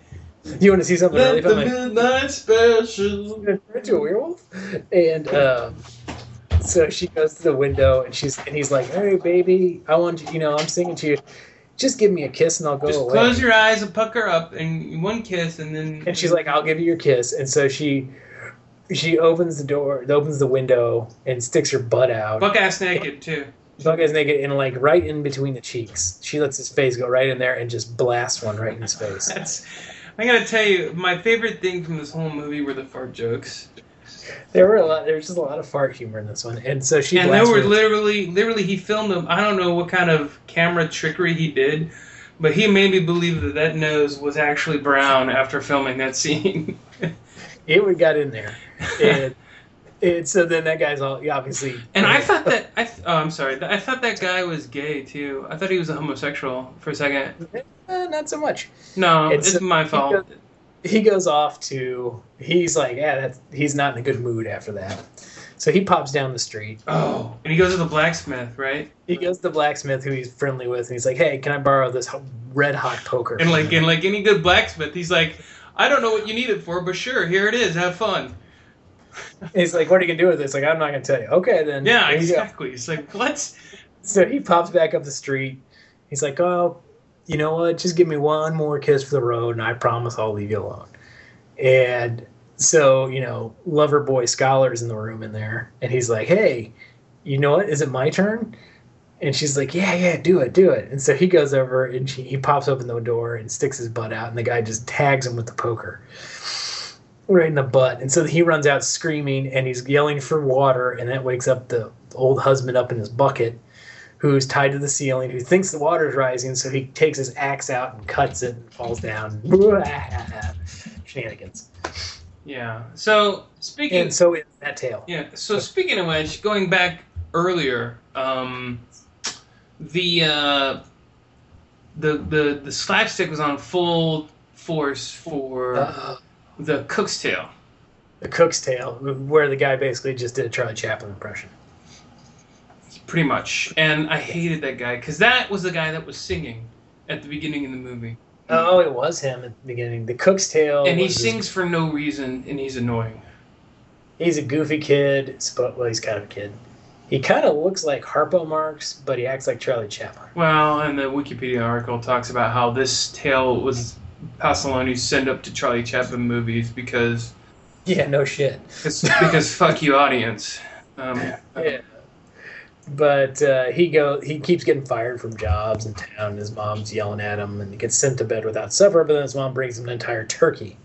You want to see something really Let the midnight special. [laughs] into a werewolf and um, so she goes to the window and she's and he's like hey baby i want you you know i'm singing to you just give me a kiss and i'll go Just away close your eyes and pucker up, and one kiss, and then. and she's like i'll give you your kiss and so she she opens the door opens the window and sticks her butt out buck ass naked too. Buck ass naked and like right in between the cheeks she lets his face go right in there and just blasts one right in his face That's. I gotta tell you, my favorite thing from this whole movie were the fart jokes. There were a lot there was just a lot of fart humor in this one and so she and there were literally, literally, he filmed them. I don't know what kind of camera trickery he did, But he made me believe that that nose was actually brown after filming that scene. [laughs] It would got in there, and, and so then that guy's all obviously. and I thought that I th- oh I'm sorry I thought that guy was gay too. I thought he was a homosexual for a second. Eh, not so much. No, It's- it's, my fault. goes- He goes off to. He's like, yeah, that's, he's not in a good mood after that. So he pops down the street. Oh, and he goes to the blacksmith, right? He goes to the blacksmith who he's friendly with, and he's like, "Hey, can I borrow this red hot poker?" And like and like any good blacksmith, he's like, I don't know what you need it for, but sure, here it is. Have fun. [laughs] he's like, "What are you gonna do with this?" Like, I'm not gonna tell you. Okay, then. Yeah, Here you go. exactly. It's like what? So he pops back up the street. He's like, "Oh, you know what? Just give me one more kiss for the road, and I promise I'll leave you alone." And so, you know, lover boy scholar's in the room in there, and he's like, "Hey, you know what? Is it my turn?" And she's like, "Yeah, yeah, do it, do it." And so he goes over and she, he pops open the door and sticks his butt out, and the guy just tags him with the poker right in the butt. And so he runs out screaming, and he's yelling for water, and that wakes up the old husband up in his bucket who's tied to the ceiling, who thinks the water's rising, so he takes his axe out and cuts it and falls down. [laughs] Shenanigans. Yeah. So speaking. And so is that tale. Yeah. So speaking of which, going back earlier, um, the uh, the the the slapstick was on full force for Uh, the Cook's Tale. the Cook's Tale, where the guy basically just did a Charlie Chaplin impression. Pretty much, and I hated that guy because that was the guy that was singing at the beginning of the movie, Oh, it was him at the beginning. The Cook's Tale. and he sings for no reason, and he's annoying. He's a goofy kid. sp- Well, he's kind of a kid. He kind of looks like Harpo Marx, but he acts like Charlie Chaplin. Well, and the Wikipedia article talks about how this tale was Pasolini's send up to Charlie Chaplin movies because Yeah, no shit. because, because [laughs] fuck you audience. Um, Yeah. But uh, he go he keeps getting fired from jobs in town. His mom's yelling at him, and he gets sent to bed without supper. But then his mom brings him an entire turkey.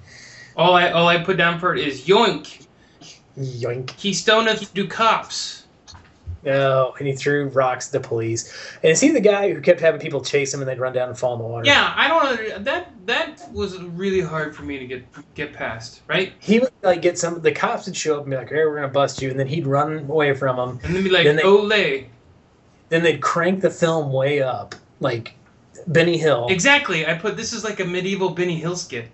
All I all I put down for it is yoink. Yoink! He stoneth do cops. No, and he threw rocks at the police. And is he the guy who kept having people chase him and they'd run down and fall in the water? Yeah, I don't that that was really hard for me to get get past, right? He would like get some. The cops would show up and be like, "Hey, we're gonna bust you," and then he'd run away from them. And then be like, Then they- Olay. Then they'd crank the film way up, like Benny Hill. Exactly. I put this is like a medieval Benny Hill skit.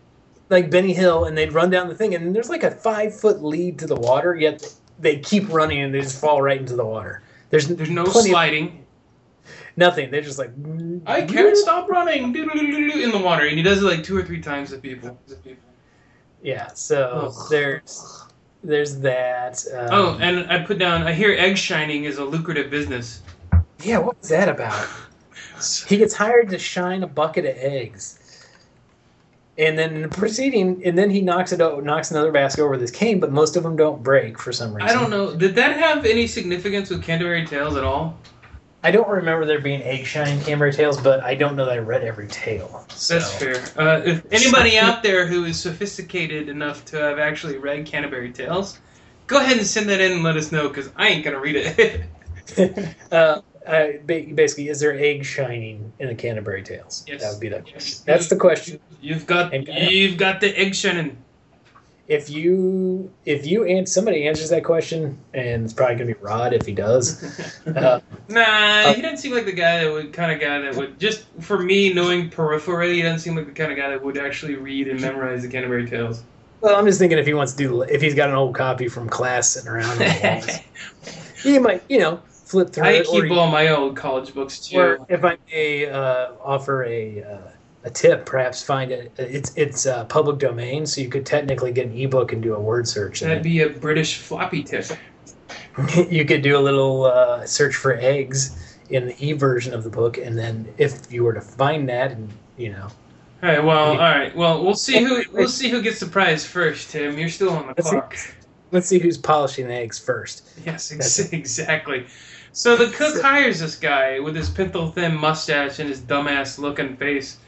like Benny Hill, and they'd run down the thing, and there's like a five foot lead to the water, yet they keep running and they just fall right into the water. There's There's no plenty of- sliding. nothing. They're just like I can't stop running in the water, and he does it like two or three times to people. Yeah, so Ugh. there's there's that. Um, Oh, and I put down. I hear egg shining is a lucrative business. yeah, what was that about? [laughs] He gets hired to shine a bucket of eggs. And then in the proceeding, and then he knocks it out, knocks another basket over with his cane, but most of them don't break for some reason. I don't know. Did that have any significance with Canterbury Tales at all? I don't remember there being egg shine Canterbury tales, but I don't know that I read every tale. So. That's fair. Uh, if anybody out there who is sophisticated enough to have actually read Canterbury Tales, go ahead and send that in and let us know because I ain't gonna read it. [laughs] [laughs] uh, uh, basically, is there egg shining in the Canterbury Tales? Yes. That would be the question. Yes. That's the question. you've got And- you've got the egg shining. If you if you and somebody answers that question, and it's probably gonna be Rod if he does. [laughs] Uh, Nah, he doesn't seem like the guy that would kind of guy that would just for me knowing peripherally, he doesn't seem like the kind of guy that would actually read and memorize the Canterbury Tales. well, I'm just thinking if he wants to do if he's got an old copy from class sitting around, on the [laughs] walls, he might you know flip through I keep all my old college books too. If I may uh, offer a uh, a tip, perhaps find it. It's it's uh, public domain, so you could technically get an ebook and do a word search. That'd be a British floppy tip. [laughs] you could do a little uh, search for eggs in the e version of the book, and then if you were to find that, and you know, All right. Well, all right. Well, we'll see who we'll [laughs] see who gets the prize first. Tim, you're still on the Let's see. let's see who's polishing the eggs first. Yes, ex- [laughs] exactly. So the cook hires this guy with his pintle thin mustache and his dumbass looking face,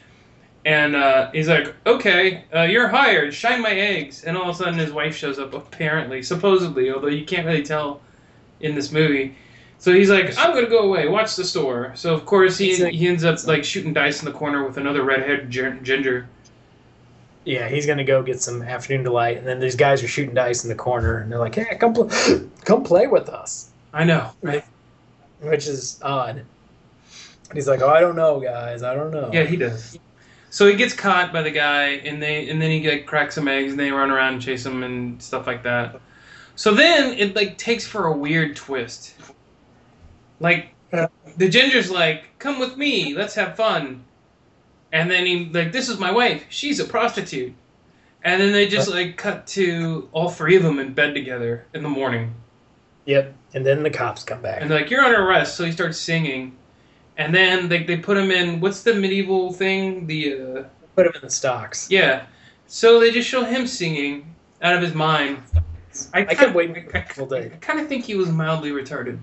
and uh, he's like, "Okay, uh, you're hired. Shine my eggs." And all of a sudden, his wife shows up. Apparently, supposedly, although you can't really tell in this movie. So he's like, I'm gonna go away. Watch the store. So of course he like- he ends up like shooting dice in the corner with another redhead ginger. Yeah, he's gonna go get some afternoon delight, and then these guys are shooting dice in the corner, and they're like, "Hey, come, pl- [gasps] come play with us," I know. Which is odd. And he's like, "Oh, I don't know, guys, I don't know." Yeah, he does. So he gets caught by the guy, and they and then he like cracks some eggs, and they run around and chase him and stuff like that. So then it like takes for a weird twist. Like the ginger's like, "Come with me, let's have fun," and then he like, "This is my wife. She's a prostitute," and then they just like cut to all three of them in bed together in the morning. Yep. And then the cops come back. And they're like, "You're under arrest." So he starts singing, and then they they put him in what's the medieval thing? The uh, Put him in the stocks. yeah. So they just show him singing out of his mind. I, I kept waiting I, all day. kind of think he was mildly retarded.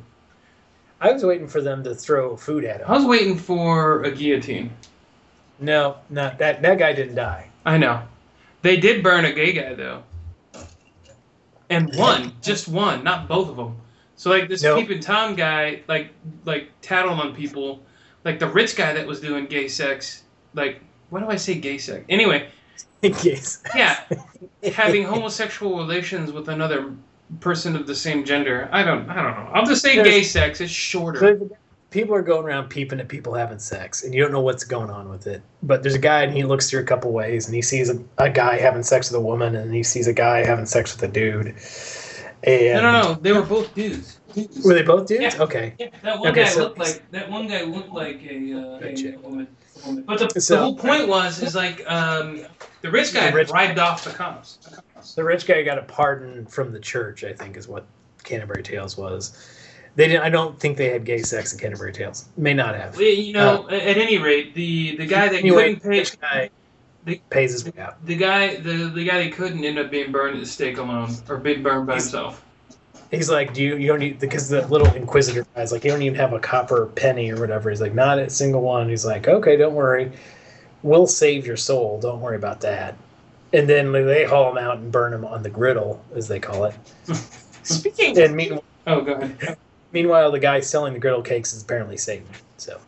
I was waiting for them to throw food at him. I was waiting for a guillotine. No, not that. That guy didn't die. I know. They did burn a gay guy though, and one, just one, not both of them. So like this Nope. peeping tom guy, like like tattled on people, like the rich guy that was doing gay sex. Like why do I say gay sex? Anyway, [laughs] yes. yeah, having [laughs] homosexual relations with another person of the same gender. I don't I don't know. I'll just say gay sex. It's shorter. People are going around peeping at people having sex, and you don't know what's going on with it. But there's a guy, and he looks through a couple ways, and he sees a, a guy having sex with a woman, and he sees a guy having sex with a dude. And No, no, no. They were both dudes. Were they both dudes? Yeah. Okay. Yeah, that one Okay, guy so- looked like that one guy looked like a, uh, a woman. But the, So- the whole point was is like um, the rich guy The rich- bribed off the cops. The rich guy got a pardon from the church, I think, is what Canterbury Tales was. They didn't. I don't think they had gay sex in Canterbury Tales. May not have. You know, at any rate, the the guy that Uh, Anyway, couldn't pay rich guy the- pays his way out. the guy the the guy that couldn't end up being burned at the stake alone or being burned by He's- himself. He's like, "Do you? You don't need because the little inquisitor guy's like, you don't even have a copper penny or whatever." He's like, "Not a single one." He's like, "Okay, don't worry, we'll save your soul. Don't worry about that." And then they haul him out and burn him on the griddle, as they call it. [laughs] Speaking. And meanwhile, Oh, go ahead. meanwhile, the guy selling the griddle cakes is apparently Satan. So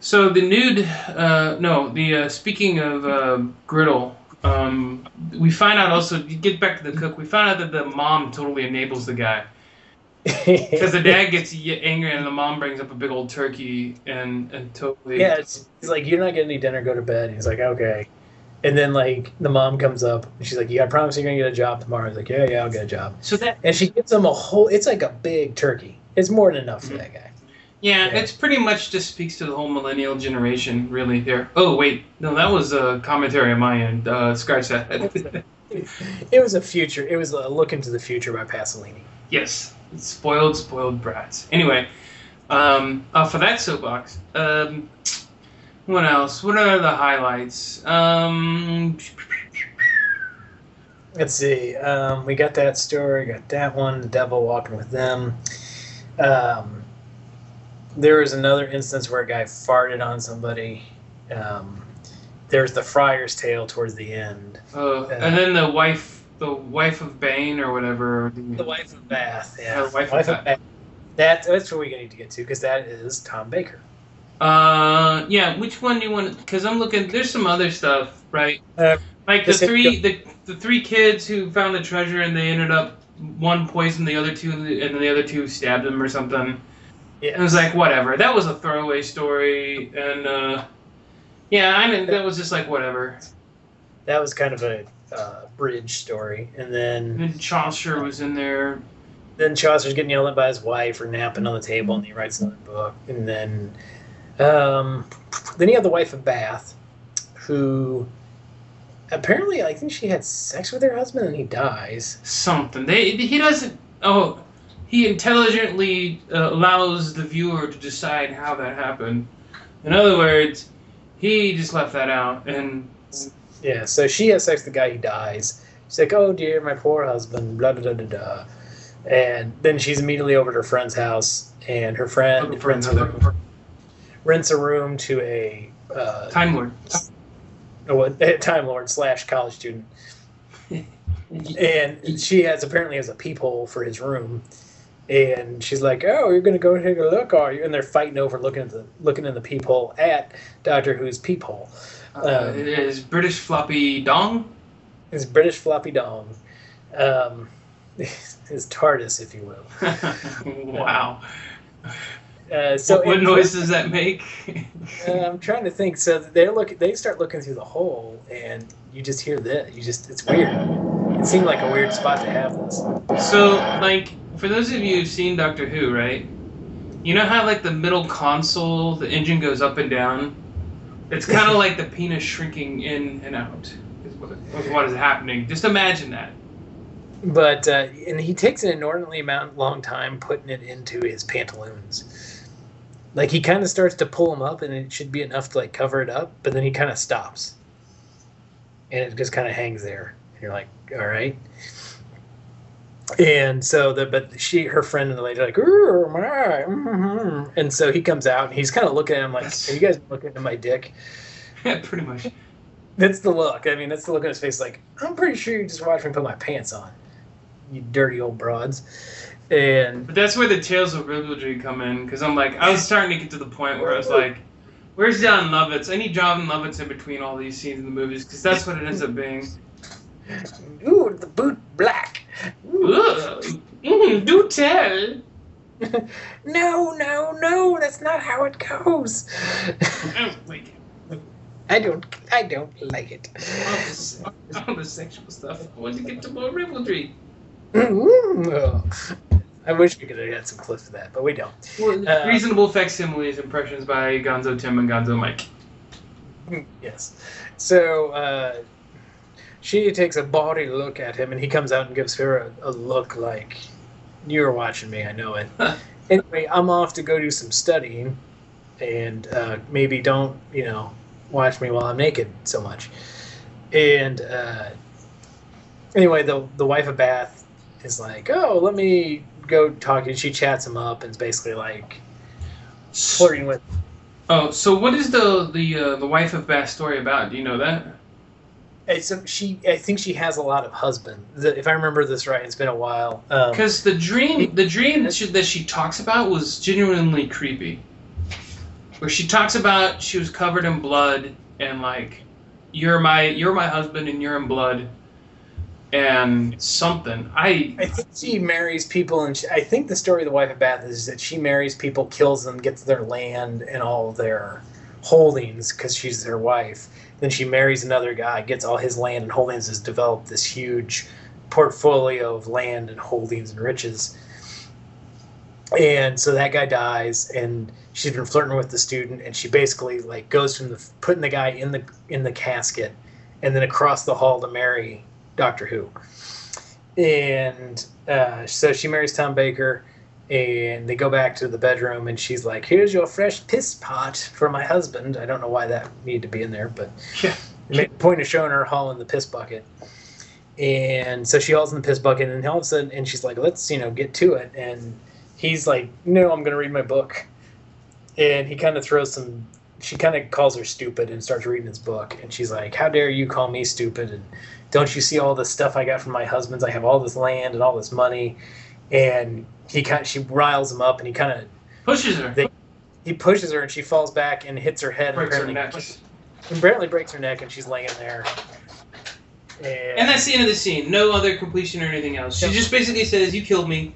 So the nude, uh, no, the uh, speaking of uh, griddle, um, we find out also. You get back to the cook. We find out that the mom totally enables the guy [laughs] because the dad gets angry and the mom brings up a big old turkey and and totally. Yeah, it's, he's like, "You're not getting any dinner. Go to bed." He's like, "Okay." And then like the mom comes up and she's like, "You, I promise you're gonna get a job tomorrow." He's like, "Yeah, yeah, I'll get a job." So that And she gives him a whole. It's like a big turkey. It's more than enough for that guy. Yeah, Yeah. it's pretty much just speaks to the whole millennial generation, really. There. Oh wait, no, that was a commentary on my end. Uh, scratch that. [laughs] It was a future. It was a look into the future by Pasolini. Yes, spoiled, spoiled brats. Anyway, um, uh, for that soapbox, um, what else? What are the highlights? Um, Let's see. Um, we got that story. Got that one. The devil walking with them. Um, there was another instance where a guy farted on somebody. Um, there's the friar's tale towards the end. uh, and then the wife, the wife of Bane or whatever. The wife of Bath. Yeah, Uh, Wife of Bath. That, that's what we need to get to because that is Tom Baker. Uh, yeah. Which one do you want? Because I'm looking. There's some other stuff, right? Uh, like the three, the the three kids who found the treasure and they ended up one poisoned the other two, and then the other two stabbed him or something. Yeah, It was like whatever. That was a throwaway story, and uh, yeah, I mean that was just like whatever. that was kind of a uh, bridge story, and then And then Chaucer was in there. then Chaucer's getting yelled at by his wife for napping on the table, and he writes another book. And then, um, then you have the wife of Bath, who apparently I think she had sex with her husband, and he dies. Something they he doesn't. Oh, he intelligently uh, allows the viewer to decide how that happened. In other words, he just left that out, and Yeah, so she has sex with the guy, he dies. She's like, "Oh dear, my poor husband," blah blah blah blah. And then she's immediately over to her friend's house, and her friend rents a, room, rents a room to a uh, Time Lord. a Time Lord slash college student. [laughs] and she has apparently has a peephole for his room, and she's like, "Oh, you're gonna go take a look, are you?" And they're fighting over looking at the looking in the peephole at Doctor Who's peephole. Uh, it is British floppy dong. His British floppy dong, um, [laughs] his TARDIS, if you will. [laughs] wow. Uh, so what, what noise does that make? Uh, I'm trying to think. So they look, they start looking through the hole, and you just hear that. You just, it's weird. It seemed like a weird spot to have this. so, like, for those of you who've seen Doctor Who, right? You know how, like, the middle console, the engine goes up and down? It's kind of like the penis shrinking in and out, is what, is what is happening. Just imagine that. But uh, and he takes an inordinately amount long time putting it into his pantaloons. Like he kind of starts to pull them up, and it should be enough to like cover it up, but then he kind of stops, and it just kind of hangs there. And you're like, all right. And so the but she her friend and the lady are like, "Ooh, my," mhm." and so he comes out and he's kind of looking at him like, "Are you guys looking at my dick?" [laughs] Yeah, pretty much. That's the look. I mean, that's the look on his face. Like, I'm pretty sure you just watched me put my pants on, you dirty old broads. And But that's where the Tales of Ribaldry come in, because I'm like, I was starting to get to the point where I was like, where's Jon Lovitz? I need Jon Lovitz in between all these scenes in the movies, because that's what it ends up being. ooh, the boot black. Ugh. Mm, do tell. [laughs] No, no, no. That's not how it goes. I don't like it. I don't. I don't like it. All this, all this sexual stuff. I want to get to more. Mm, I wish we could have had some clips of that, but we don't. Well, Uh, reasonable facsimiles impressions by Gonzo Tim and Gonzo Mike. [laughs] Yes. So uh, she takes a body look at him, and he comes out and gives her a, a look like, "You're watching me. I know it." anyway, I'm off to go do some studying, and uh, maybe don't you know watch me while I'm naked so much. And uh, anyway, the the wife of Bath is like, "Oh, let me go talk." to. She chats him up and is basically like flirting with. Oh, so what is the the uh, the wife of Bath story about? Do you know that? It's, um, she, I think she has a lot of husband. The, if I remember this right, it's been a while. Um, Because the dream, the dream that she, that she talks about was genuinely creepy. Where she talks about she was covered in blood and like, you're my you're my husband and you're in blood, and something. I I think she marries people, and she, I think the story of the wife of Bath is that she marries people, kills them, gets their land and all their holdings because she's their wife. Then she marries another guy, gets all his land and holdings, has developed this huge portfolio of land and holdings and riches. And so that guy dies, and she's been flirting with the student, and she basically like goes from the putting the guy in the in the casket, and then across the hall to marry Doctor Who and uh, so she marries Tom Baker, and they go back to the bedroom, and she's like, "Here's your fresh piss pot for my husband." I don't know why that needed to be in there, but [laughs] Yeah. a point of showing her hauling the piss bucket. And so she hauls in the piss bucket, and all of a sudden, and she's like, "Let's you know get to it." And he's like, "No, I'm going to read my book." And he kind of throws some. She kind of calls her stupid and starts reading his book, and she's like, "How dare you call me stupid?" And don't you see all the stuff I got from my husband's? I have all this land and all this money, and he kind she riles him up, and he kind of pushes her, They- he pushes her, and she falls back and hits her head, breaks her and neck, apparently, apparently breaks her neck, and she's laying there. And, and that's the end of the scene. No other completion or anything else. She just basically says, "You killed me,"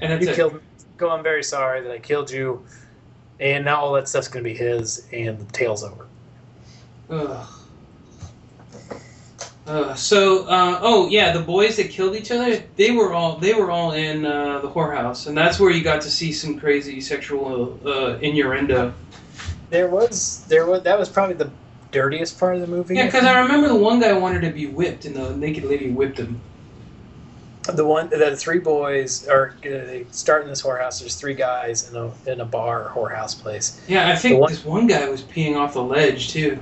and that's you it. killed me. Go, I'm very sorry that I killed you, and now all that stuff's gonna be his, and the tale's over. Ugh. Uh, so, uh, oh yeah, the boys that killed each other, they were all they were all in uh, the whorehouse, and that's where you got to see some crazy sexual uh, innuendo. There was there was that was probably the dirtiest part of the movie. Yeah, because I remember the one guy wanted to be whipped, and the naked lady whipped him. the one the three boys are uh, they start in this whorehouse. There's three guys in a in a bar whorehouse place. Yeah, I think one- this one guy was peeing off the ledge too.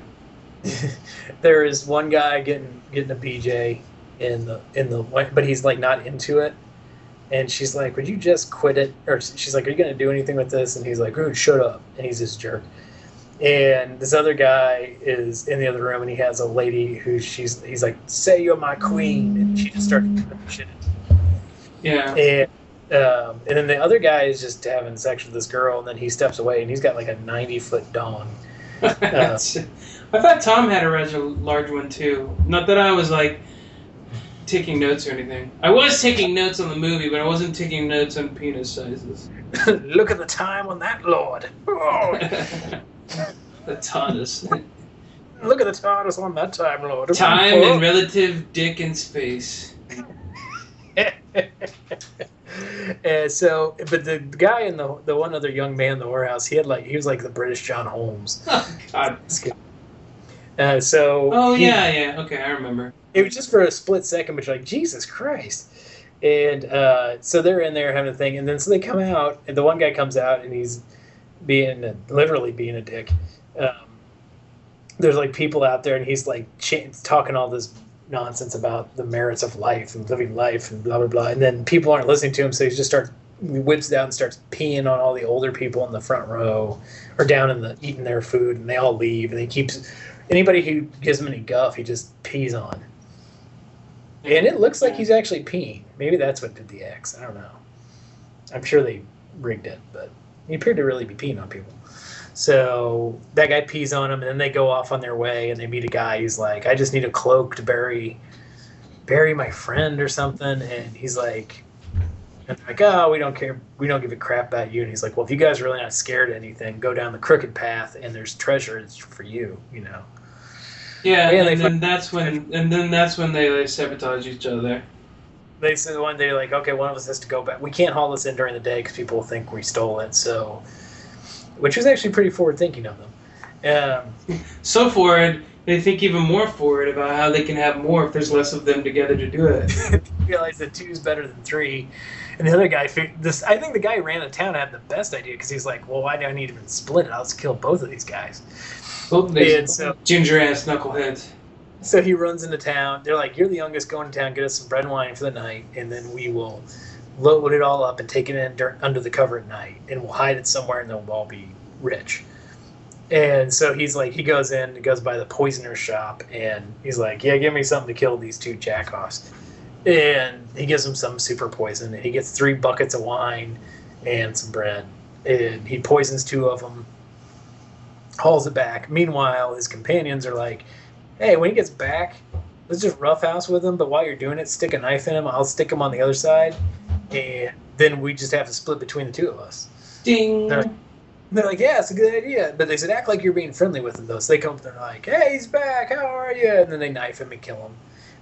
[laughs] there is one guy getting getting a BJ in the in the but he's like not into it. And she's like, "Would you just quit it?" Or she's like, "Are you going to do anything with this?" And he's like, "Dude, shut up!" And he's this jerk. And this other guy is in the other room, and he has a lady who she's he's like, "Say you're my queen," and she just starts shit. Yeah. And Um, and then the other guy is just having sex with this girl, and then he steps away, and he's got like a ninety foot dong. [laughs] I thought Tom had a rather large one too. Not that I was like taking notes or anything. I was taking notes on the movie, but I wasn't taking notes on penis sizes. [laughs] Look at the time on that lord. [laughs] Oh, the TARDIS. look at the TARDIS on that time lord. Time and relative dick in space. and [laughs] uh, so, but the guy and the the one other young man in the warehouse, he had like he was like the British John Holmes. Oh, God. Uh, so Oh he- yeah, yeah. Okay, I remember. it was just for a split second, but you're like Jesus Christ. And uh, so they're in there having a thing, and then so they come out, and the one guy comes out, and he's being literally being a dick. Um, there's like people out there, and he's like ch- talking all this nonsense about the merits of life and living life and blah blah blah. And then people aren't listening to him, so he just starts he whips down and starts peeing on all the older people in the front row or down in the eating their food, and they all leave, and he keeps anybody who gives him any guff, he just pees on. And it looks like he's actually peeing. Maybe that's what did the X. I don't know. I'm sure they rigged it, but he appeared to really be peeing on people. So that guy pees on him, and then they go off on their way, and they meet a guy who's like, "I just need a cloak to bury, bury my friend or something." And he's like, and like, "Oh, we don't care. We don't give a crap about you." And he's like, "Well, if you guys are really not scared of anything, go down the crooked path, and there's treasure for you." You know. Yeah, Yeah, and they then that's when and then that's when they like sabotage each other. they said one day like okay one of us has to go back. We can't haul this in during the day because people will think we stole it so which was actually pretty forward thinking of them. Um, [laughs] So forward, they think even more forward about how they can have more if there's less of them together to do it. [laughs] realize that two is better than three. And the other guy this i think the guy who ran the town had the best idea because he's like well why do i need to even split it? I'll just kill both of these guys Oh, and so- ginger ass knuckleheads. so he runs into town. They're like you're the youngest. Go into town get us some bread and wine for the night and then we will load it all up and take it in dur- under the cover at night and we'll hide it somewhere and then we'll all be rich. And so he's like he goes in he goes by the poisoner's shop and he's like yeah give me something to kill these two jackoffs and he gives him some super poison and he gets three buckets of wine and some bread and he poisons two of them hauls it back meanwhile his companions are like hey when he gets back let's just roughhouse with him but while you're doing it stick a knife in him i'll stick him on the other side and then we just have to split between the two of us Ding. They're- they're like, yeah, it's a good idea. But they said, act like you're being friendly with him, though. So they come up and they're like, hey, he's back. How are you? And then they knife him and kill him.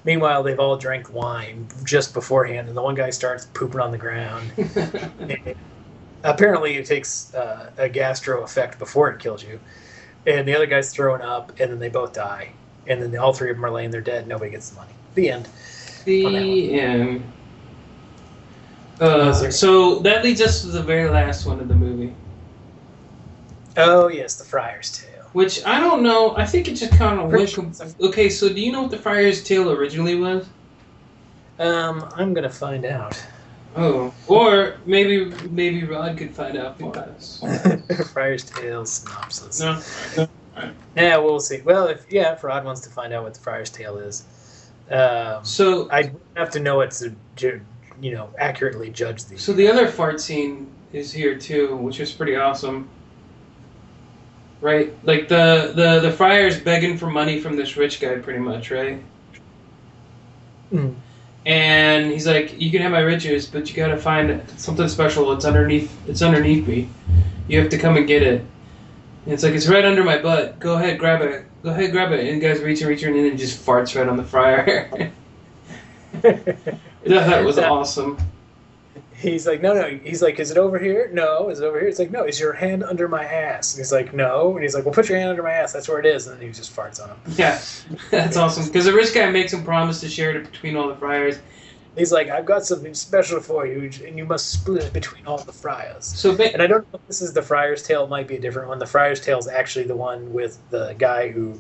Meanwhile, they've all drank wine just beforehand, and the one guy starts pooping on the ground. [laughs] Apparently, it takes uh, a gastro effect before it kills you. And the other guy's throwing up, and then they both die. And then all three of them are laying there dead. Nobody gets the money. The end. the end. Uh, so that leads us to the very last one of the movie, Oh, yes, the Friar's Tale. which I don't know. I think it just kind of went. Com- okay, so do you know what the Friar's Tale originally was? Um, I'm going to find out. Oh, or maybe maybe Rod could find out for us. Friar's Tale synopsis. No, Yeah, we'll see. Well, if yeah, if Rod wants to find out what the Friar's Tale is, um, so I have to know it to, you know, accurately judge these. so the other fart scene is here too, which is pretty awesome. Right, like the the the friar's begging for money from this rich guy, pretty much, right? Mm. And he's like, "You can have my riches, but you gotta find something special. It's underneath. It's underneath me. You have to come and get it." And it's like it's right under my butt. Go ahead, grab it. Go ahead, grab it. And the guy's reaching, reaching, and then it just farts right on the friar. [laughs] that, that was [laughs] awesome. He's like, no, no. He's like, is it over here? No. Is it over here? It's like, no. Is your hand under my ass? And he's like, no. And he's like, well, put your hand under my ass. That's where it is. And then he just farts on him. Yeah, [laughs] that's awesome. Because the rich guy makes him promise to share it between all the friars. He's like, I've got something special for you, and you must split it between all the friars. So ba- And I don't know if this is the Friar's Tale. It might be a different one. The Friar's Tale is actually the one with the guy who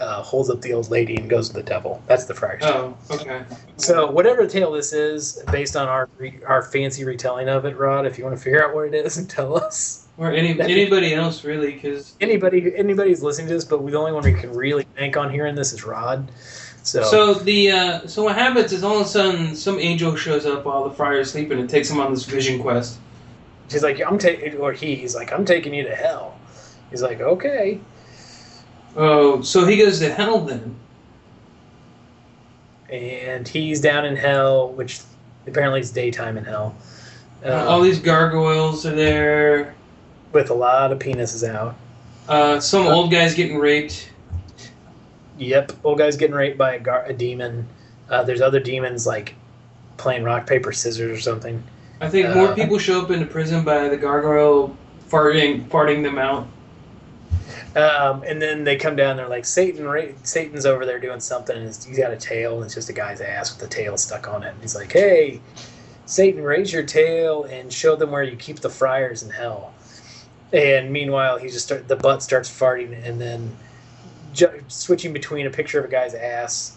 uh, holds up the old lady and goes to the devil. That's the Friar's Tale. oh, okay. So whatever tale this is, based on our re- our fancy retelling of it, Rod, if you want to figure out what it is and [laughs] tell us. Or any anybody else really? Because Anybody anybody's listening to this, but the only one we can really bank on hearing this is Rod. So, So the uh, so what happens is all of a sudden some angel shows up while the friar is sleeping and takes him on this vision quest. she's like, "I'm taking," or he, he's like, "I'm taking you to hell." He's like, "Okay." Oh, so he goes to hell then. And he's down in hell, which apparently is daytime in hell. Um, all these gargoyles are there. with a lot of penises out. Uh, some old guy's getting raped. Yep, old guy's getting raped by a, gar- a demon. Uh, there's other demons like playing rock paper scissors or something. I think more Uh, people show up into prison by the gargoyle farting farting them out. Um, and then they come down. They're like Satan. Ra- Satan's over there doing something, and he's got a tail, and it's just a guy's ass with the tail stuck on it. And he's like, "Hey, Satan, raise your tail and show them where you keep the friars in hell." And meanwhile, he just start the butt starts farting, and then ju- switching between a picture of a guy's ass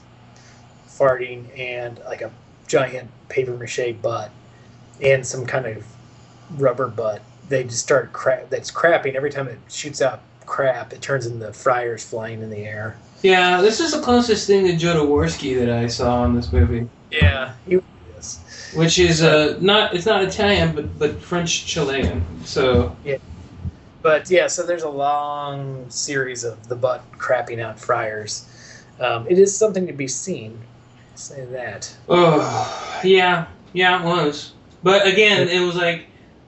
farting and like a giant paper mache butt and some kind of rubber butt. They just start. That's crapping every time it shoots out crap. It turns into friars flying in the air. Yeah, this is the closest thing to Jodorowsky that I saw in this movie, Yeah, he is. which is uh, not it's not Italian but but French Chilean. So yeah, But yeah, so there's a long series of the butt crapping out friars. Um, it is something to be seen. I'll say that. oh yeah yeah it was. But again, it was like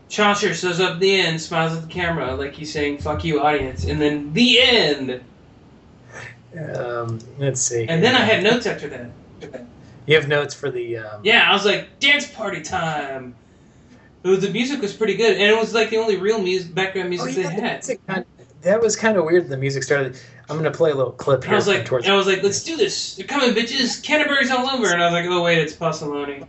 Chaucer shows up at the end, smiles at the camera like he's saying "fuck you, audience," and then the end. Um, let's see. And then I had notes after that. You have notes for the. Um, Yeah, I was like, dance party time. Was, the music was pretty good, and it was like the only real music, background Oh, music yeah, they had. that was kind of weird. The music started. I'm gonna play a little clip here. I was like, towards- I was like, let's do this. They're coming, bitches. Canterbury's all over. And I was like, oh wait, it's Pasolini.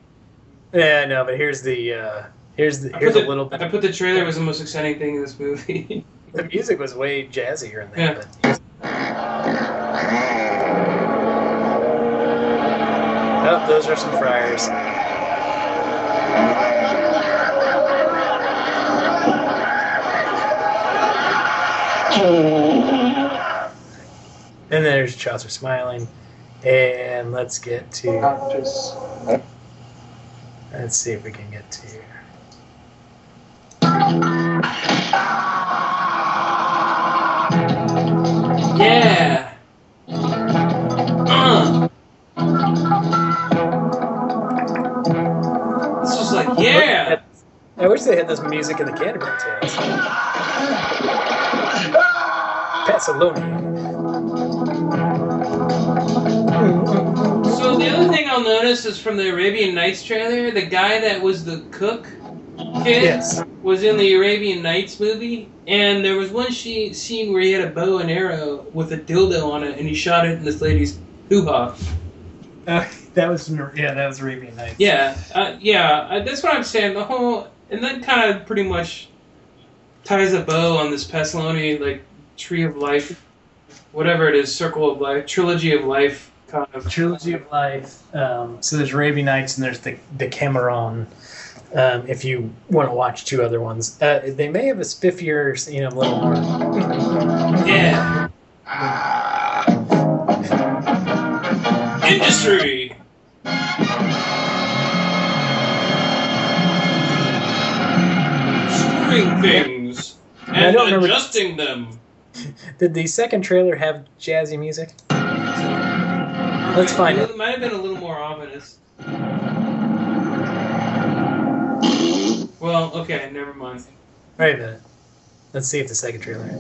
yeah, no, but here's the. Uh, here's the. Here's put a little bit. I put the trailer was the most exciting thing in this movie. [laughs] The music was way jazzier in Yeah. but. Oh, those are some friars. And there's Chaucer smiling. And let's get to. Let's see if we can get to. Yeah. Uh. This was like, yeah. I wish they had this music in the Canterbury Tales. Pasolini. So the other thing I'll notice is from the Arabian Nights trailer, the guy that was the cook kid Yes. Was in the Arabian Nights movie, and there was one she- scene where he had a bow and arrow with a dildo on it, and he shot it in this lady's hoo ha. Uh, [laughs] that was yeah, that was Arabian Nights. Yeah, uh, yeah, uh, that's what I'm saying. The whole, and that kind of pretty much ties a bow on this Pasolini like tree of life, whatever it is, circle of life, trilogy of life kind of. Trilogy of Life. Um, so there's Arabian Nights and there's the Decameron. Um, if you want to watch two other ones, uh, they may have a spiffier, you know, a little more. Yeah. Industry. Screwing things and remember- adjusting them. [laughs] Did the second trailer have jazzy music? Let's find it. it. might have been a little more ominous. Well, okay, never mind. Wait a minute. Let's see if the second trailer. It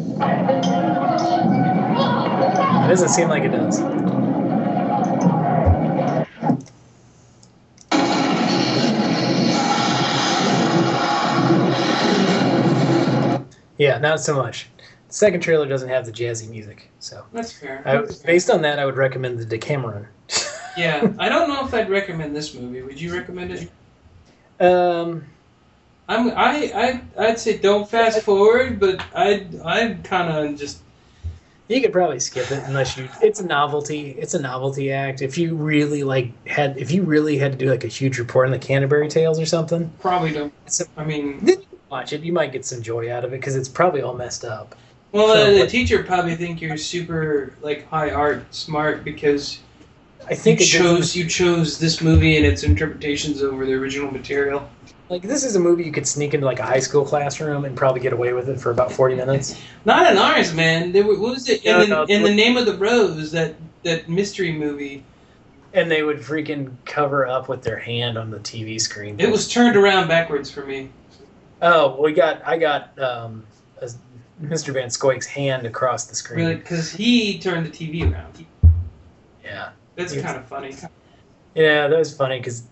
doesn't seem like it does. Yeah, not so much. The second trailer doesn't have the jazzy music, so That's fair. I, based on that, I would recommend the Decameron. yeah, I don't know if I'd recommend this movie. Would you recommend it? [laughs] Um, I'm I I I'd say don't fast forward, but I'd I'd kind of just You could probably skip it unless you. It's a novelty. It's a novelty act. If you really like had, if you really had to do like a huge report on the Canterbury Tales or something, probably don't. So- I mean, then you watch it. You might get some joy out of it because it's probably all messed up. well, So uh, the teacher probably think you're super like high art smart because I think it chose you chose this movie and its interpretations over the original material. Like this is a movie you could sneak into like a high school classroom and probably get away with it for about forty minutes. [laughs] Not in ours, man. There were, what was it? In, No, the, no, in the name of the rose, that that mystery movie. And they would freaking cover up with their hand on the TV screen. It was turned around backwards for me. Oh, we got I got um, a, Mr. Van Scoyk's hand across the screen. Really, because he turned the TV around. Yeah. That's kind of funny. Yeah, that was funny because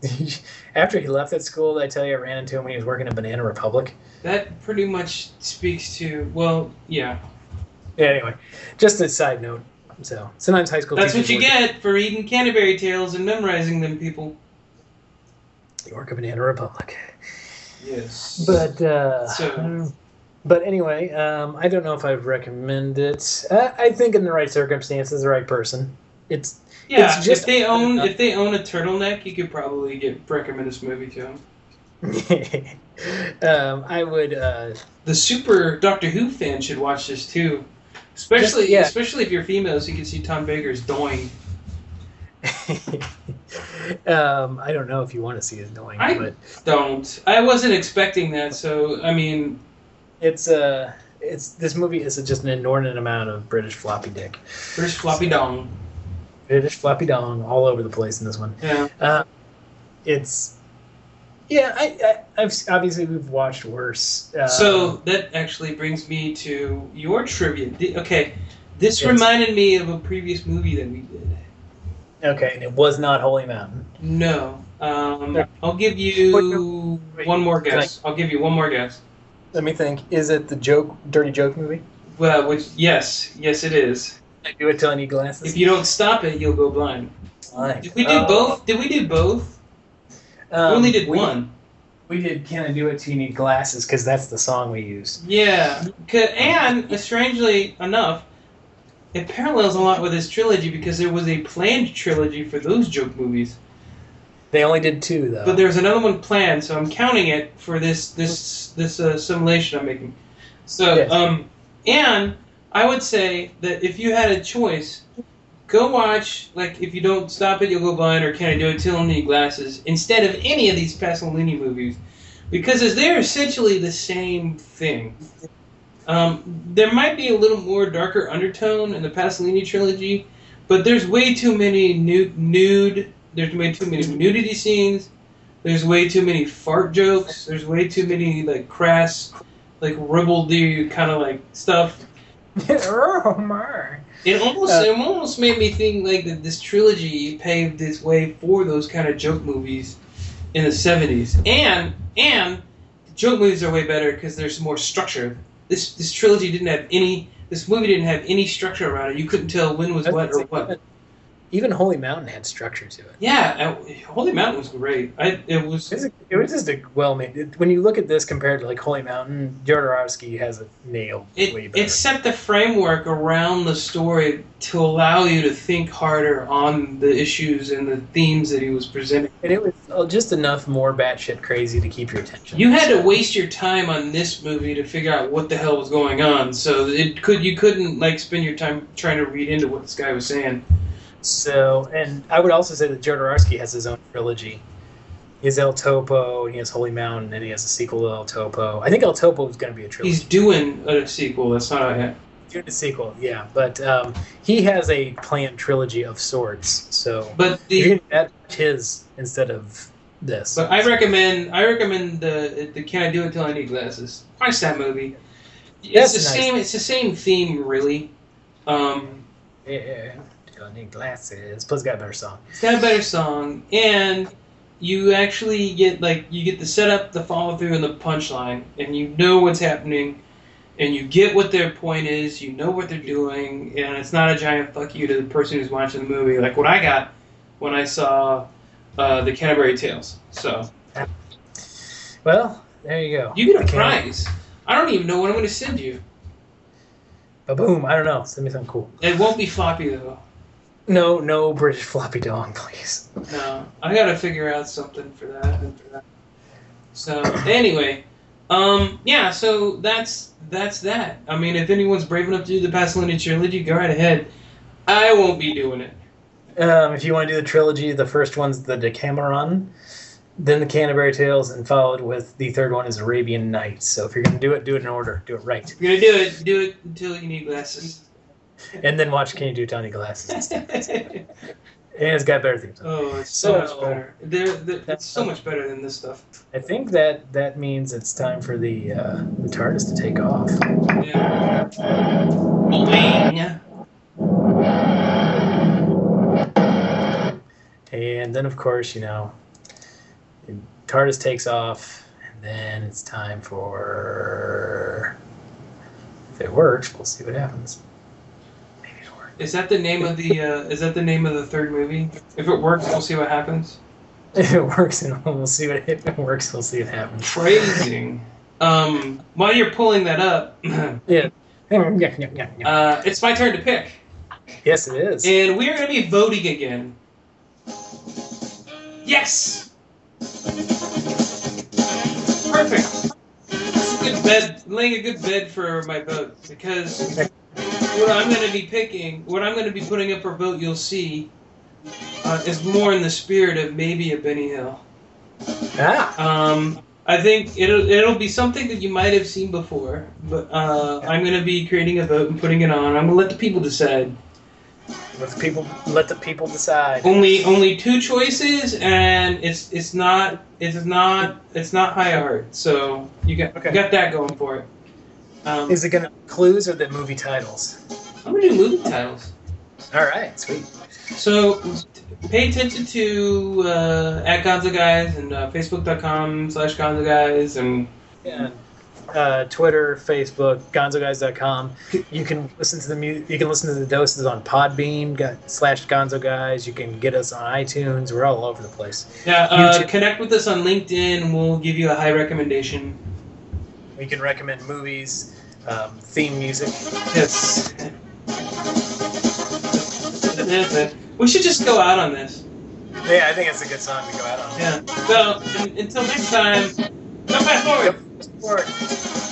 [laughs] after he left that school, I tell you I ran into him when he was working at Banana Republic. That pretty much speaks to well, yeah. Yeah, anyway, just a side note. So sometimes high school. That's what you get for reading Canterbury Tales and memorizing them, people. At, work at Banana Republic. Yes. But uh, So- I but anyway, um, I don't know if I'd recommend it. Uh, I think in the right circumstances, the right person. It's yeah, it's just- if they own if they own a turtleneck, you could probably get recommend this movie to them. [laughs] um, I would. Uh, The super Doctor Who fan should watch this too. Especially, Just- yeah. especially if you're female, so you can see Tom Baker's doing. [laughs] um, I don't know if you want to see it going, I- but Don't. I wasn't expecting that, so I mean, it's uh, it's this movie is just an inordinate amount of British floppy dick, British floppy dong. British floppy dong all over the place in this one. Yeah. Uh, it's yeah, I, I I've obviously we've watched worse. Uh, So that actually brings me to your trivia. Di- Okay, this reminded me of a previous movie that we did. okay, and it was not Holy Mountain. No. Um, No. I'll give you Wait, one more can I- guess. I'll give you one more guess. Let me think. Is it the joke, dirty joke movie? Well, which yes, yes, it is. I do it till I need glasses. If you don't stop it, you'll go blind. Fine. Did we do Uh, both? Did we do both? um, we only did we- one. We did "Can I Do It Till You Need Glasses" because that's the song we used. Yeah, and uh, strangely enough, it parallels a lot with this trilogy because there was a planned trilogy for those joke movies, They only did two though. but there's another one planned, so I'm counting it for this this this uh, simulation I'm making. So, Yes. um, and I would say that if you had a choice, go watch like if you don't stop it, you'll go blind, or can I do it till I need glasses instead of any of these Pasolini movies, because as they're essentially the same thing. Um, there might be a little more darker undertone in the Pasolini trilogy, but there's way too many nude, nude. There's way too many nudity scenes. There's way too many fart jokes. There's way too many like crass, like ribbledy kind of like stuff. [laughs] oh my! It almost Uh, it almost made me think like that this trilogy paved its way for those kind of joke movies in the '70s, and and joke movies are way better because there's more structure. This this trilogy didn't have any. This movie didn't have any structure around it. You couldn't tell when was what or what. Even Holy Mountain had structure to it. Yeah, uh, Holy Mountain was great. I it was It was, just a well made. When you look at this compared to like Holy Mountain, Jodorowsky has it nailed it, it set the framework around the story to allow you to think harder on the issues and the themes that he was presenting. and it was uh, just enough more batshit crazy to keep your attention. You had to waste your time on this movie to figure out what the hell was going on. So it could you couldn't like spend your time trying to read into what this guy was saying. So, and I would also say that Jodorowsky has his own trilogy. He has El Topo, he has Holy Mountain, and he has a sequel to El Topo. I think El Topo is going to be a trilogy. He's doing a sequel. That's not a doing a sequel, yeah. But um, he has a planned trilogy of sorts. So, but you're going to add his instead of this. but I recommend I recommend the the Can I Do It Till I Need Glasses. Watch that movie. It's That's the nice. same. It's the same theme, really. Um, Yeah, don't need glasses. Plus, got a better song. It's got a better song, and you actually get like you get the setup, the follow through, and the punchline, and you know what's happening, and you get what their point is. You know what they're doing, and it's not a giant fuck you to the person who's watching the movie, like what I got when I saw uh, the Canterbury Tales. So Well, there you go. you get a Okay. prize. I don't even know what I'm going to send you. Ba boom. I don't know. Send me something cool. It won't be floppy though. No, no British floppy dong, please. No, I gotta figure out something for that. For that. So anyway, um, yeah. So that's that's that. I mean, if anyone's brave enough to do the Pasolini trilogy, go right ahead. I won't be doing it. Um, if you want to do the trilogy, the first one's the Decameron, then the Canterbury Tales, and followed with the third one is Arabian Nights. So if you're to do it, do it in order. Do it right. If you're gonna do it, do it until you need glasses. And then watch Can You Do Tiny Glasses instead. And it's got better themes. oh, it's so, So- much better. They're, they're, it's so much better than this stuff. I think that that means it's time for the uh, the TARDIS to take off. Yeah. Boing. And then, of course, you know, TARDIS takes off, and then it's time for. If it works, we'll see what happens. Maybe it'll work. Is that the name of the? Uh, is that the name of the third movie? If it works, we'll see what happens. [laughs] If it works, and we'll see what if it works, we'll see what happens. Phrasing. Um, while you're pulling that up, uh, [laughs] Yeah. Yeah, yeah, yeah, yeah. it's my turn to pick, yes, it is. and we are going to be voting again. Yes. Perfect. A good bed, laying a good bed for my vote because what I'm going to be picking, what I'm going to be putting up for vote, you'll see, uh, is more in the spirit of maybe a Benny Hill. Ah, Um, I think it'll it'll be something that you might have seen before, but uh, I'm going to be creating a vote and putting it on. I'm going to let the people decide. let the people let the people decide. Only only two choices, and it's it's not it's not it's not high art. So you got Okay. you got that going for it. Um, Is it gonna be clues or the movie titles? I'm gonna do movie titles. All right, sweet. So pay attention to uh, at Gonzo Guys and uh, Facebook.com slash Gonzo Guys and Yeah. Uh, Twitter, Facebook, GonzoGuys.com. You can listen to the mu- You can listen to the doses on Podbean go- slash Gonzo Guys. You can get us on iTunes. We're all over the place. yeah, uh, connect with us on LinkedIn. We'll give you a high recommendation. We can recommend movies, um, theme music. Yes. we should just go out on this. Yeah, I think it's a good song to go out on. Yeah. So, un- until next time, come back forward. Forward.